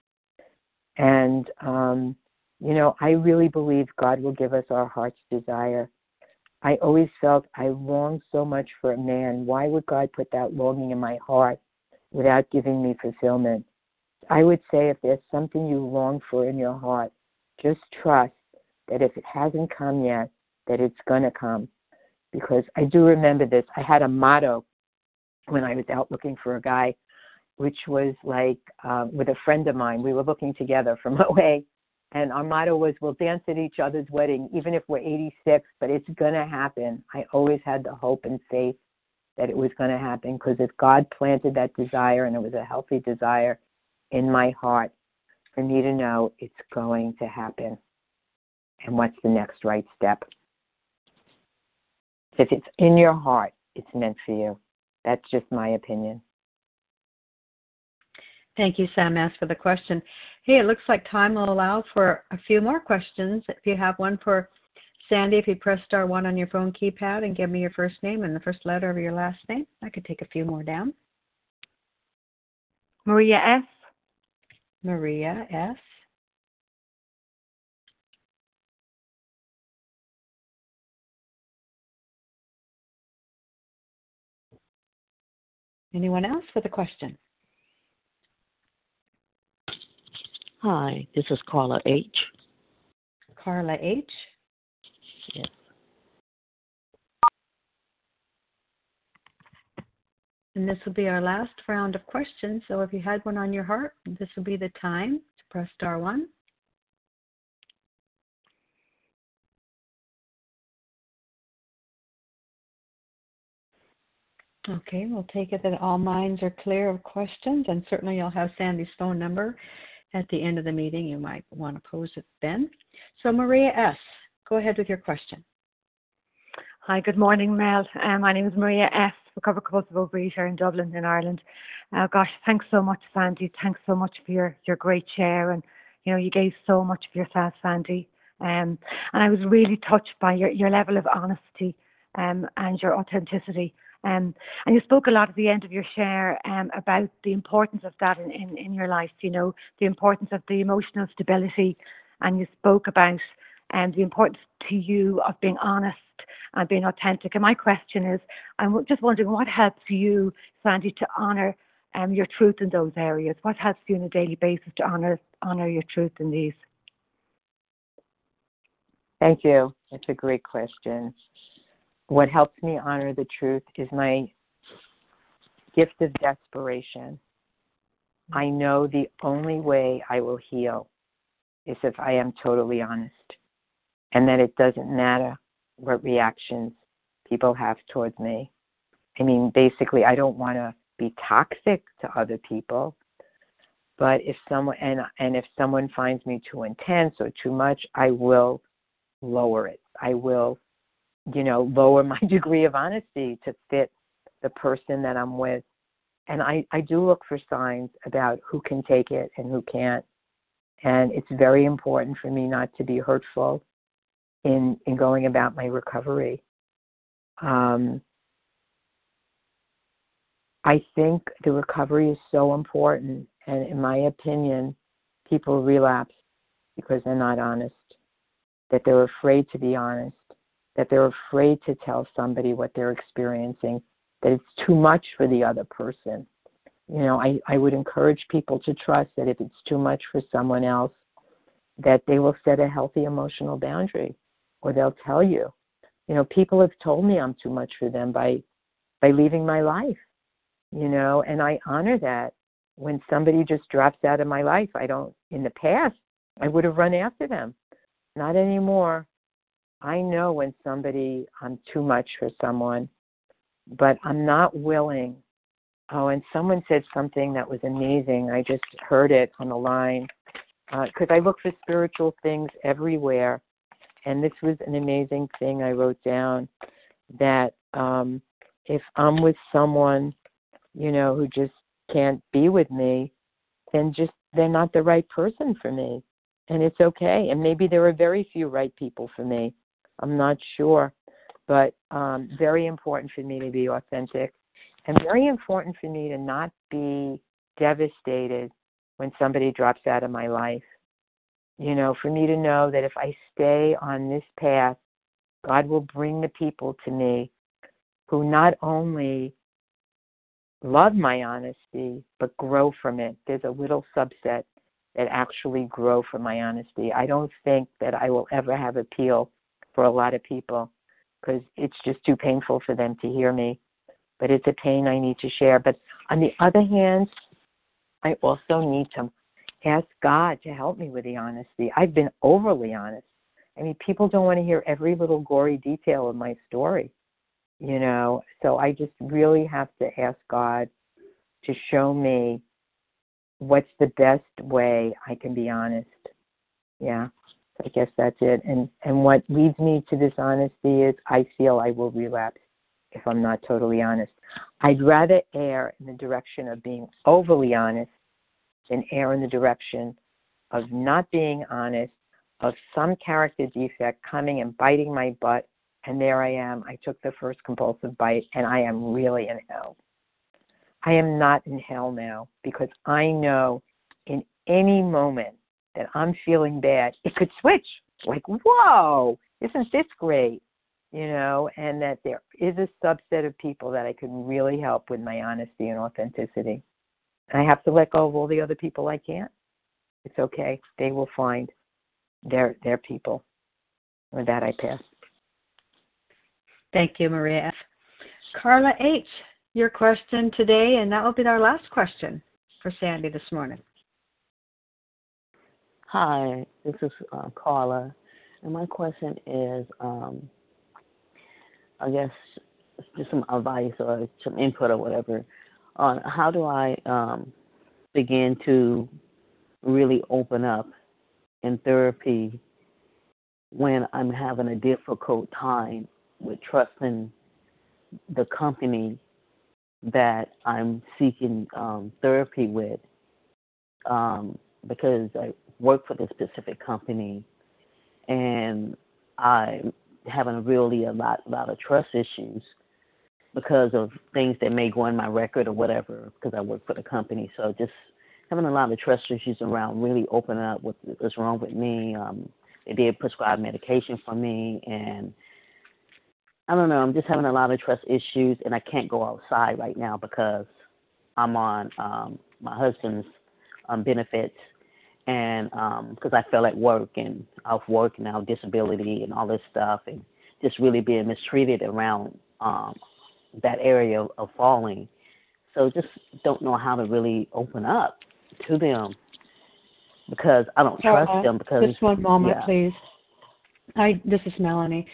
Speaker 2: And um you know i really believe god will give us our heart's desire. I always felt i longed so much for a man. Why would god put that longing in my heart without giving me fulfillment. I would say if there's something you long for in your heart, just trust that if it hasn't come yet, that it's going to come. Because I do remember this. I had a motto when I was out looking for a guy, which was like um, with a friend of mine. We were looking together from OA, and our motto was, We'll dance at each other's wedding, even if we're 86, but it's going to happen. I always had the hope and faith that it was going to happen because if God planted that desire and it was a healthy desire in my heart for me to know it's going to happen. And what's the next right step? If it's in your heart, it's meant for you. That's just my opinion.
Speaker 1: Thank you, Sam S., for the question. Hey, it looks like time will allow for a few more questions. If you have one for Sandy, if you press star one on your phone keypad and give me your first name and the first letter of your last name, I could take a few more down.
Speaker 5: Maria S.
Speaker 1: Maria S. Anyone else with a question?
Speaker 9: Hi, this is Carla H.
Speaker 1: Carla H.
Speaker 9: Yes.
Speaker 1: And this will be our last round of questions. So if you had one on your heart, this will be the time to press star one. Okay, we'll take it that all minds are clear of questions, and certainly you'll have Sandy's phone number at the end of the meeting. You might want to pose it then. So, Maria S., go ahead with your question.
Speaker 10: Hi, good morning, Mel. Uh, my name is Maria F. Recover compulsive overeater in Dublin, in Ireland. Uh, gosh, thanks so much, Sandy. Thanks so much for your, your great share. And, you know, you gave so much of yourself, Sandy. Um, and I was really touched by your, your level of honesty um, and your authenticity. Um, and you spoke a lot at the end of your share um, about the importance of that in, in, in your life, you know, the importance of the emotional stability. And you spoke about um, the importance to you of being honest and being authentic. And my question is, I'm just wondering what helps you, Sandy, to honour um, your truth in those areas? What helps you on a daily basis to honour honour your truth in these?
Speaker 2: Thank you. That's a great question. What helps me honor the truth is my gift of desperation. I know the only way I will heal is if I am totally honest, and that it doesn't matter what reactions people have towards me. I mean, basically, I don't want to be toxic to other people, but if someone and and if someone finds me too intense or too much, I will lower it. I will, you know, lower my degree of honesty to fit the person that I'm with. And I, I do look for signs about who can take it and who can't. And it's very important for me not to be hurtful in in going about my recovery. Um, I think the recovery is so important, and in my opinion, people relapse because they're not honest, that they're afraid to be honest, that they're afraid to tell somebody what they're experiencing, that it's too much for the other person. You know, I, I would encourage people to trust that if it's too much for someone else, that they will set a healthy emotional boundary or they'll tell you. You know, people have told me I'm too much for them by by leaving my life. You know, and I honor that. When somebody just drops out of my life, I don't in the past I would have run after them. Not anymore. I know when somebody I'm too much for someone, but I'm not willing. Oh, and someone said something that was amazing. I just heard it on the line because uh, I look for spiritual things everywhere. And this was an amazing thing I wrote down that um, if I'm with someone, you know, who just can't be with me, then just they're not the right person for me. And it's okay. And maybe there are very few right people for me. I'm not sure. But um, very important for me to be authentic and very important for me to not be devastated when somebody drops out of my life. You know, for me to know that if I stay on this path, God will bring the people to me who not only love my honesty, but grow from it. There's a little subset that actually grow from my honesty. I don't think that I will ever have appeal for a lot of people because it's just too painful for them to hear me. But it's a pain I need to share. But on the other hand, I also need to ask God to help me with the honesty. I've been overly honest. I mean, people don't want to hear every little gory detail of my story, you know. So I just really have to ask God to show me what's the best way I can be honest. Yeah. I guess that's it. And and what leads me to this honesty is I feel I will relapse if I'm not totally honest. I'd rather err in the direction of being overly honest than err in the direction of not being honest, of some character defect coming and biting my butt, and there I am. I took the first compulsive bite, and I am really in hell. I am not in hell now because I know in any moment that I'm feeling bad, it could switch. Like, whoa, isn't this great? You know, and that there is a subset of people that I can really help with my honesty and authenticity. I have to let go of all the other people I can't. It's okay. They will find their their people. With that, I pass.
Speaker 1: Thank you, Maria F. Carla H. Your question today, and that will be our last question for Sandy this morning.
Speaker 9: Hi, this is uh, Carla, and my question is, um, I guess, just some advice or some input or whatever on how do I um, begin to really open up in therapy when I'm having a difficult time with trusting the company that I'm seeking um, therapy with? Um, because I work for this specific company, and I'm having really a lot, lot of trust issues because of things that may go in my record or whatever because I work for the company. So just having a lot of trust issues around really opening up what, what's wrong with me. Um, they did prescribe medication for me, and I don't know. I'm just having a lot of trust issues, and I can't go outside right now because I'm on um, my husband's um, benefits and because um, I fell at work and off work now disability and all this stuff and just really being mistreated around um, that area of, falling. So just don't know how to really open up to them because I don't trust
Speaker 1: uh,
Speaker 9: them. Because
Speaker 1: just one moment,
Speaker 9: yeah.
Speaker 1: please. I this is Melanie.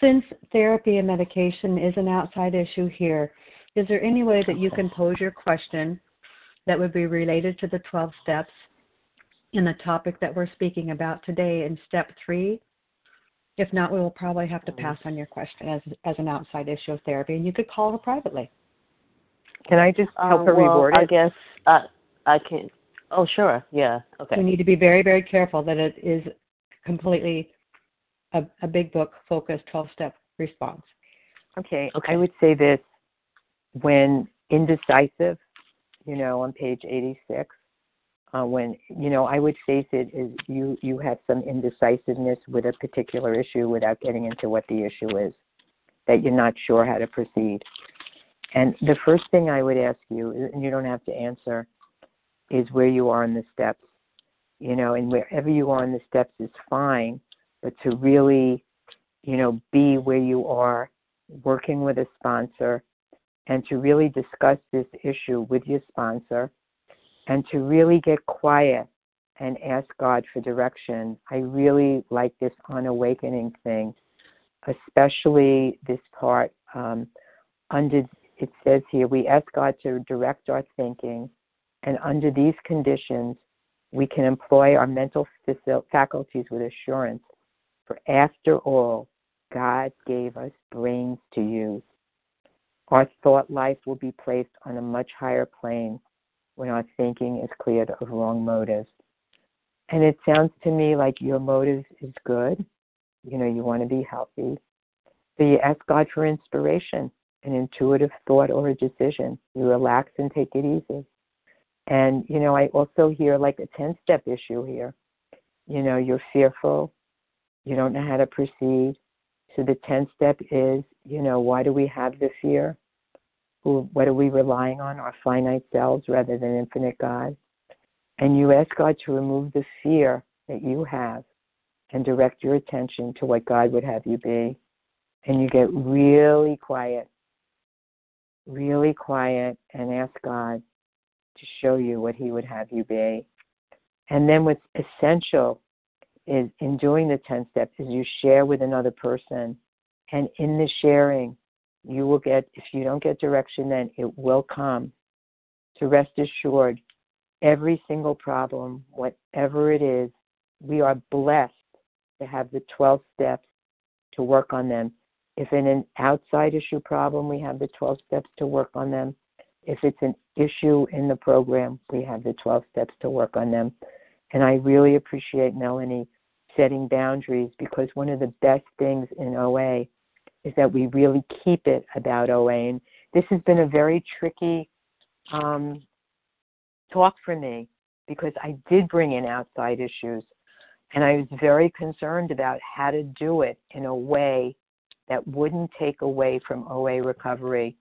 Speaker 1: Since therapy and medication is an outside issue here, is there any way that you can pose your question that would be related to the 12 steps in the topic that we're speaking about today in step three. If not, we will probably have to pass on your question as as an outside issue of therapy, and you could call her privately.
Speaker 2: Can I just help
Speaker 9: uh,
Speaker 2: her
Speaker 9: well,
Speaker 2: reword it?
Speaker 9: I guess I I can. Oh, sure. Yeah. Okay.
Speaker 1: We need to be very, very careful that it is completely a, a big book focused 12 step response.
Speaker 2: Okay.
Speaker 9: Okay.
Speaker 2: I would say this when indecisive, you know, on page 86, uh, when, you know, I would face it is you, you have some indecisiveness with a particular issue without getting into what the issue is, that you're not sure how to proceed. And the first thing I would ask you, and you don't have to answer, is where you are in the steps. You know, and wherever you are in the steps is fine, but to really, you know, be where you are working with a sponsor and to really discuss this issue with your sponsor and to really get quiet and ask God for direction. I really like this on awakening thing, especially this part um, under it says here we ask God to direct our thinking, and under these conditions, we can employ our mental faculties with assurance. For after all, God gave us brains to use. Our thought life will be placed on a much higher plane when our thinking is cleared of wrong motives. And it sounds to me like your motive is good. You know, you want to be healthy. So you ask God for inspiration, an intuitive thought or a decision. You relax and take it easy. And, you know, I also hear like a 10 step issue here. You know, you're fearful, you don't know how to proceed. So the 10 step is, you know, why do we have the fear? What are we relying on? Our finite selves rather than infinite God. And you ask God to remove the fear that you have and direct your attention to what God would have you be. And you get really quiet, really quiet, and ask God to show you what He would have you be. And then what's essential is in doing the 10 steps is you share with another person. And in the sharing, you will get, if you don't get direction, then it will come. To rest assured, every single problem, whatever it is, we are blessed to have the 12 steps to work on them. If in an outside issue problem, we have the 12 steps to work on them. If it's an issue in the program, we have the 12 steps to work on them. And I really appreciate Melanie setting boundaries because one of the best things in OA is that we really keep it about OA. And this has been a very tricky um, talk for me because I did bring in outside issues and I was very concerned about how to do it in a way that wouldn't take away from OA recovery.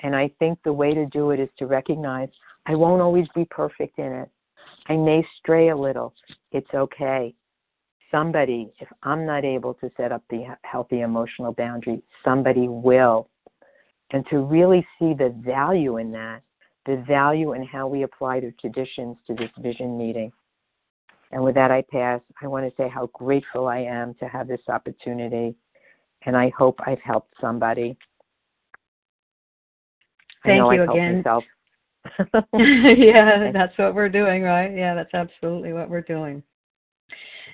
Speaker 2: And I think the way to do it is to recognize I won't always be perfect in it. I may stray a little. It's okay somebody, if I'm not able to set up the healthy emotional boundary, somebody will. And to really see the value in that, the value in how we apply the traditions to this vision meeting. And with that, I pass. I want to say how grateful I am to have this opportunity, and I hope I've helped somebody.
Speaker 1: Thank you
Speaker 2: I've
Speaker 1: again.
Speaker 2: yeah,
Speaker 1: yeah, that's what we're doing, right? Yeah, that's absolutely what we're doing.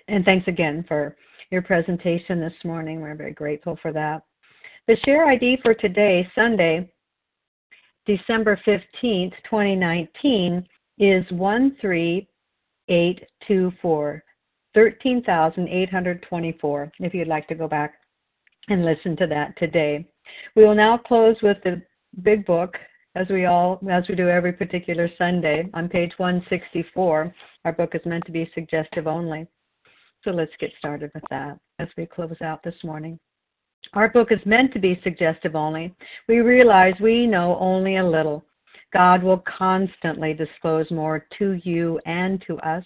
Speaker 1: And thanks again for your presentation this morning. We're very grateful for that. The share ID for today, Sunday, December 15th, 2019, is 13824, 13,824, if you'd like to go back and listen to that today. We will now close with the big book, as we all as we do every particular Sunday on page 164. Our book is meant to be suggestive only. So let's get started with that as we close out this morning. Our book is meant to be suggestive only. We realize we know only a little. God will constantly disclose more to you and to us.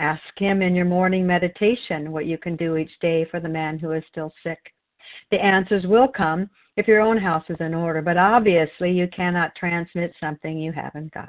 Speaker 1: Ask Him in your morning meditation what you can do each day for the man who is still sick. The answers will come if your own house is in order, but obviously you cannot transmit something you haven't got.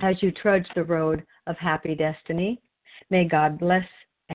Speaker 1: as you trudge the road of happy destiny. May God bless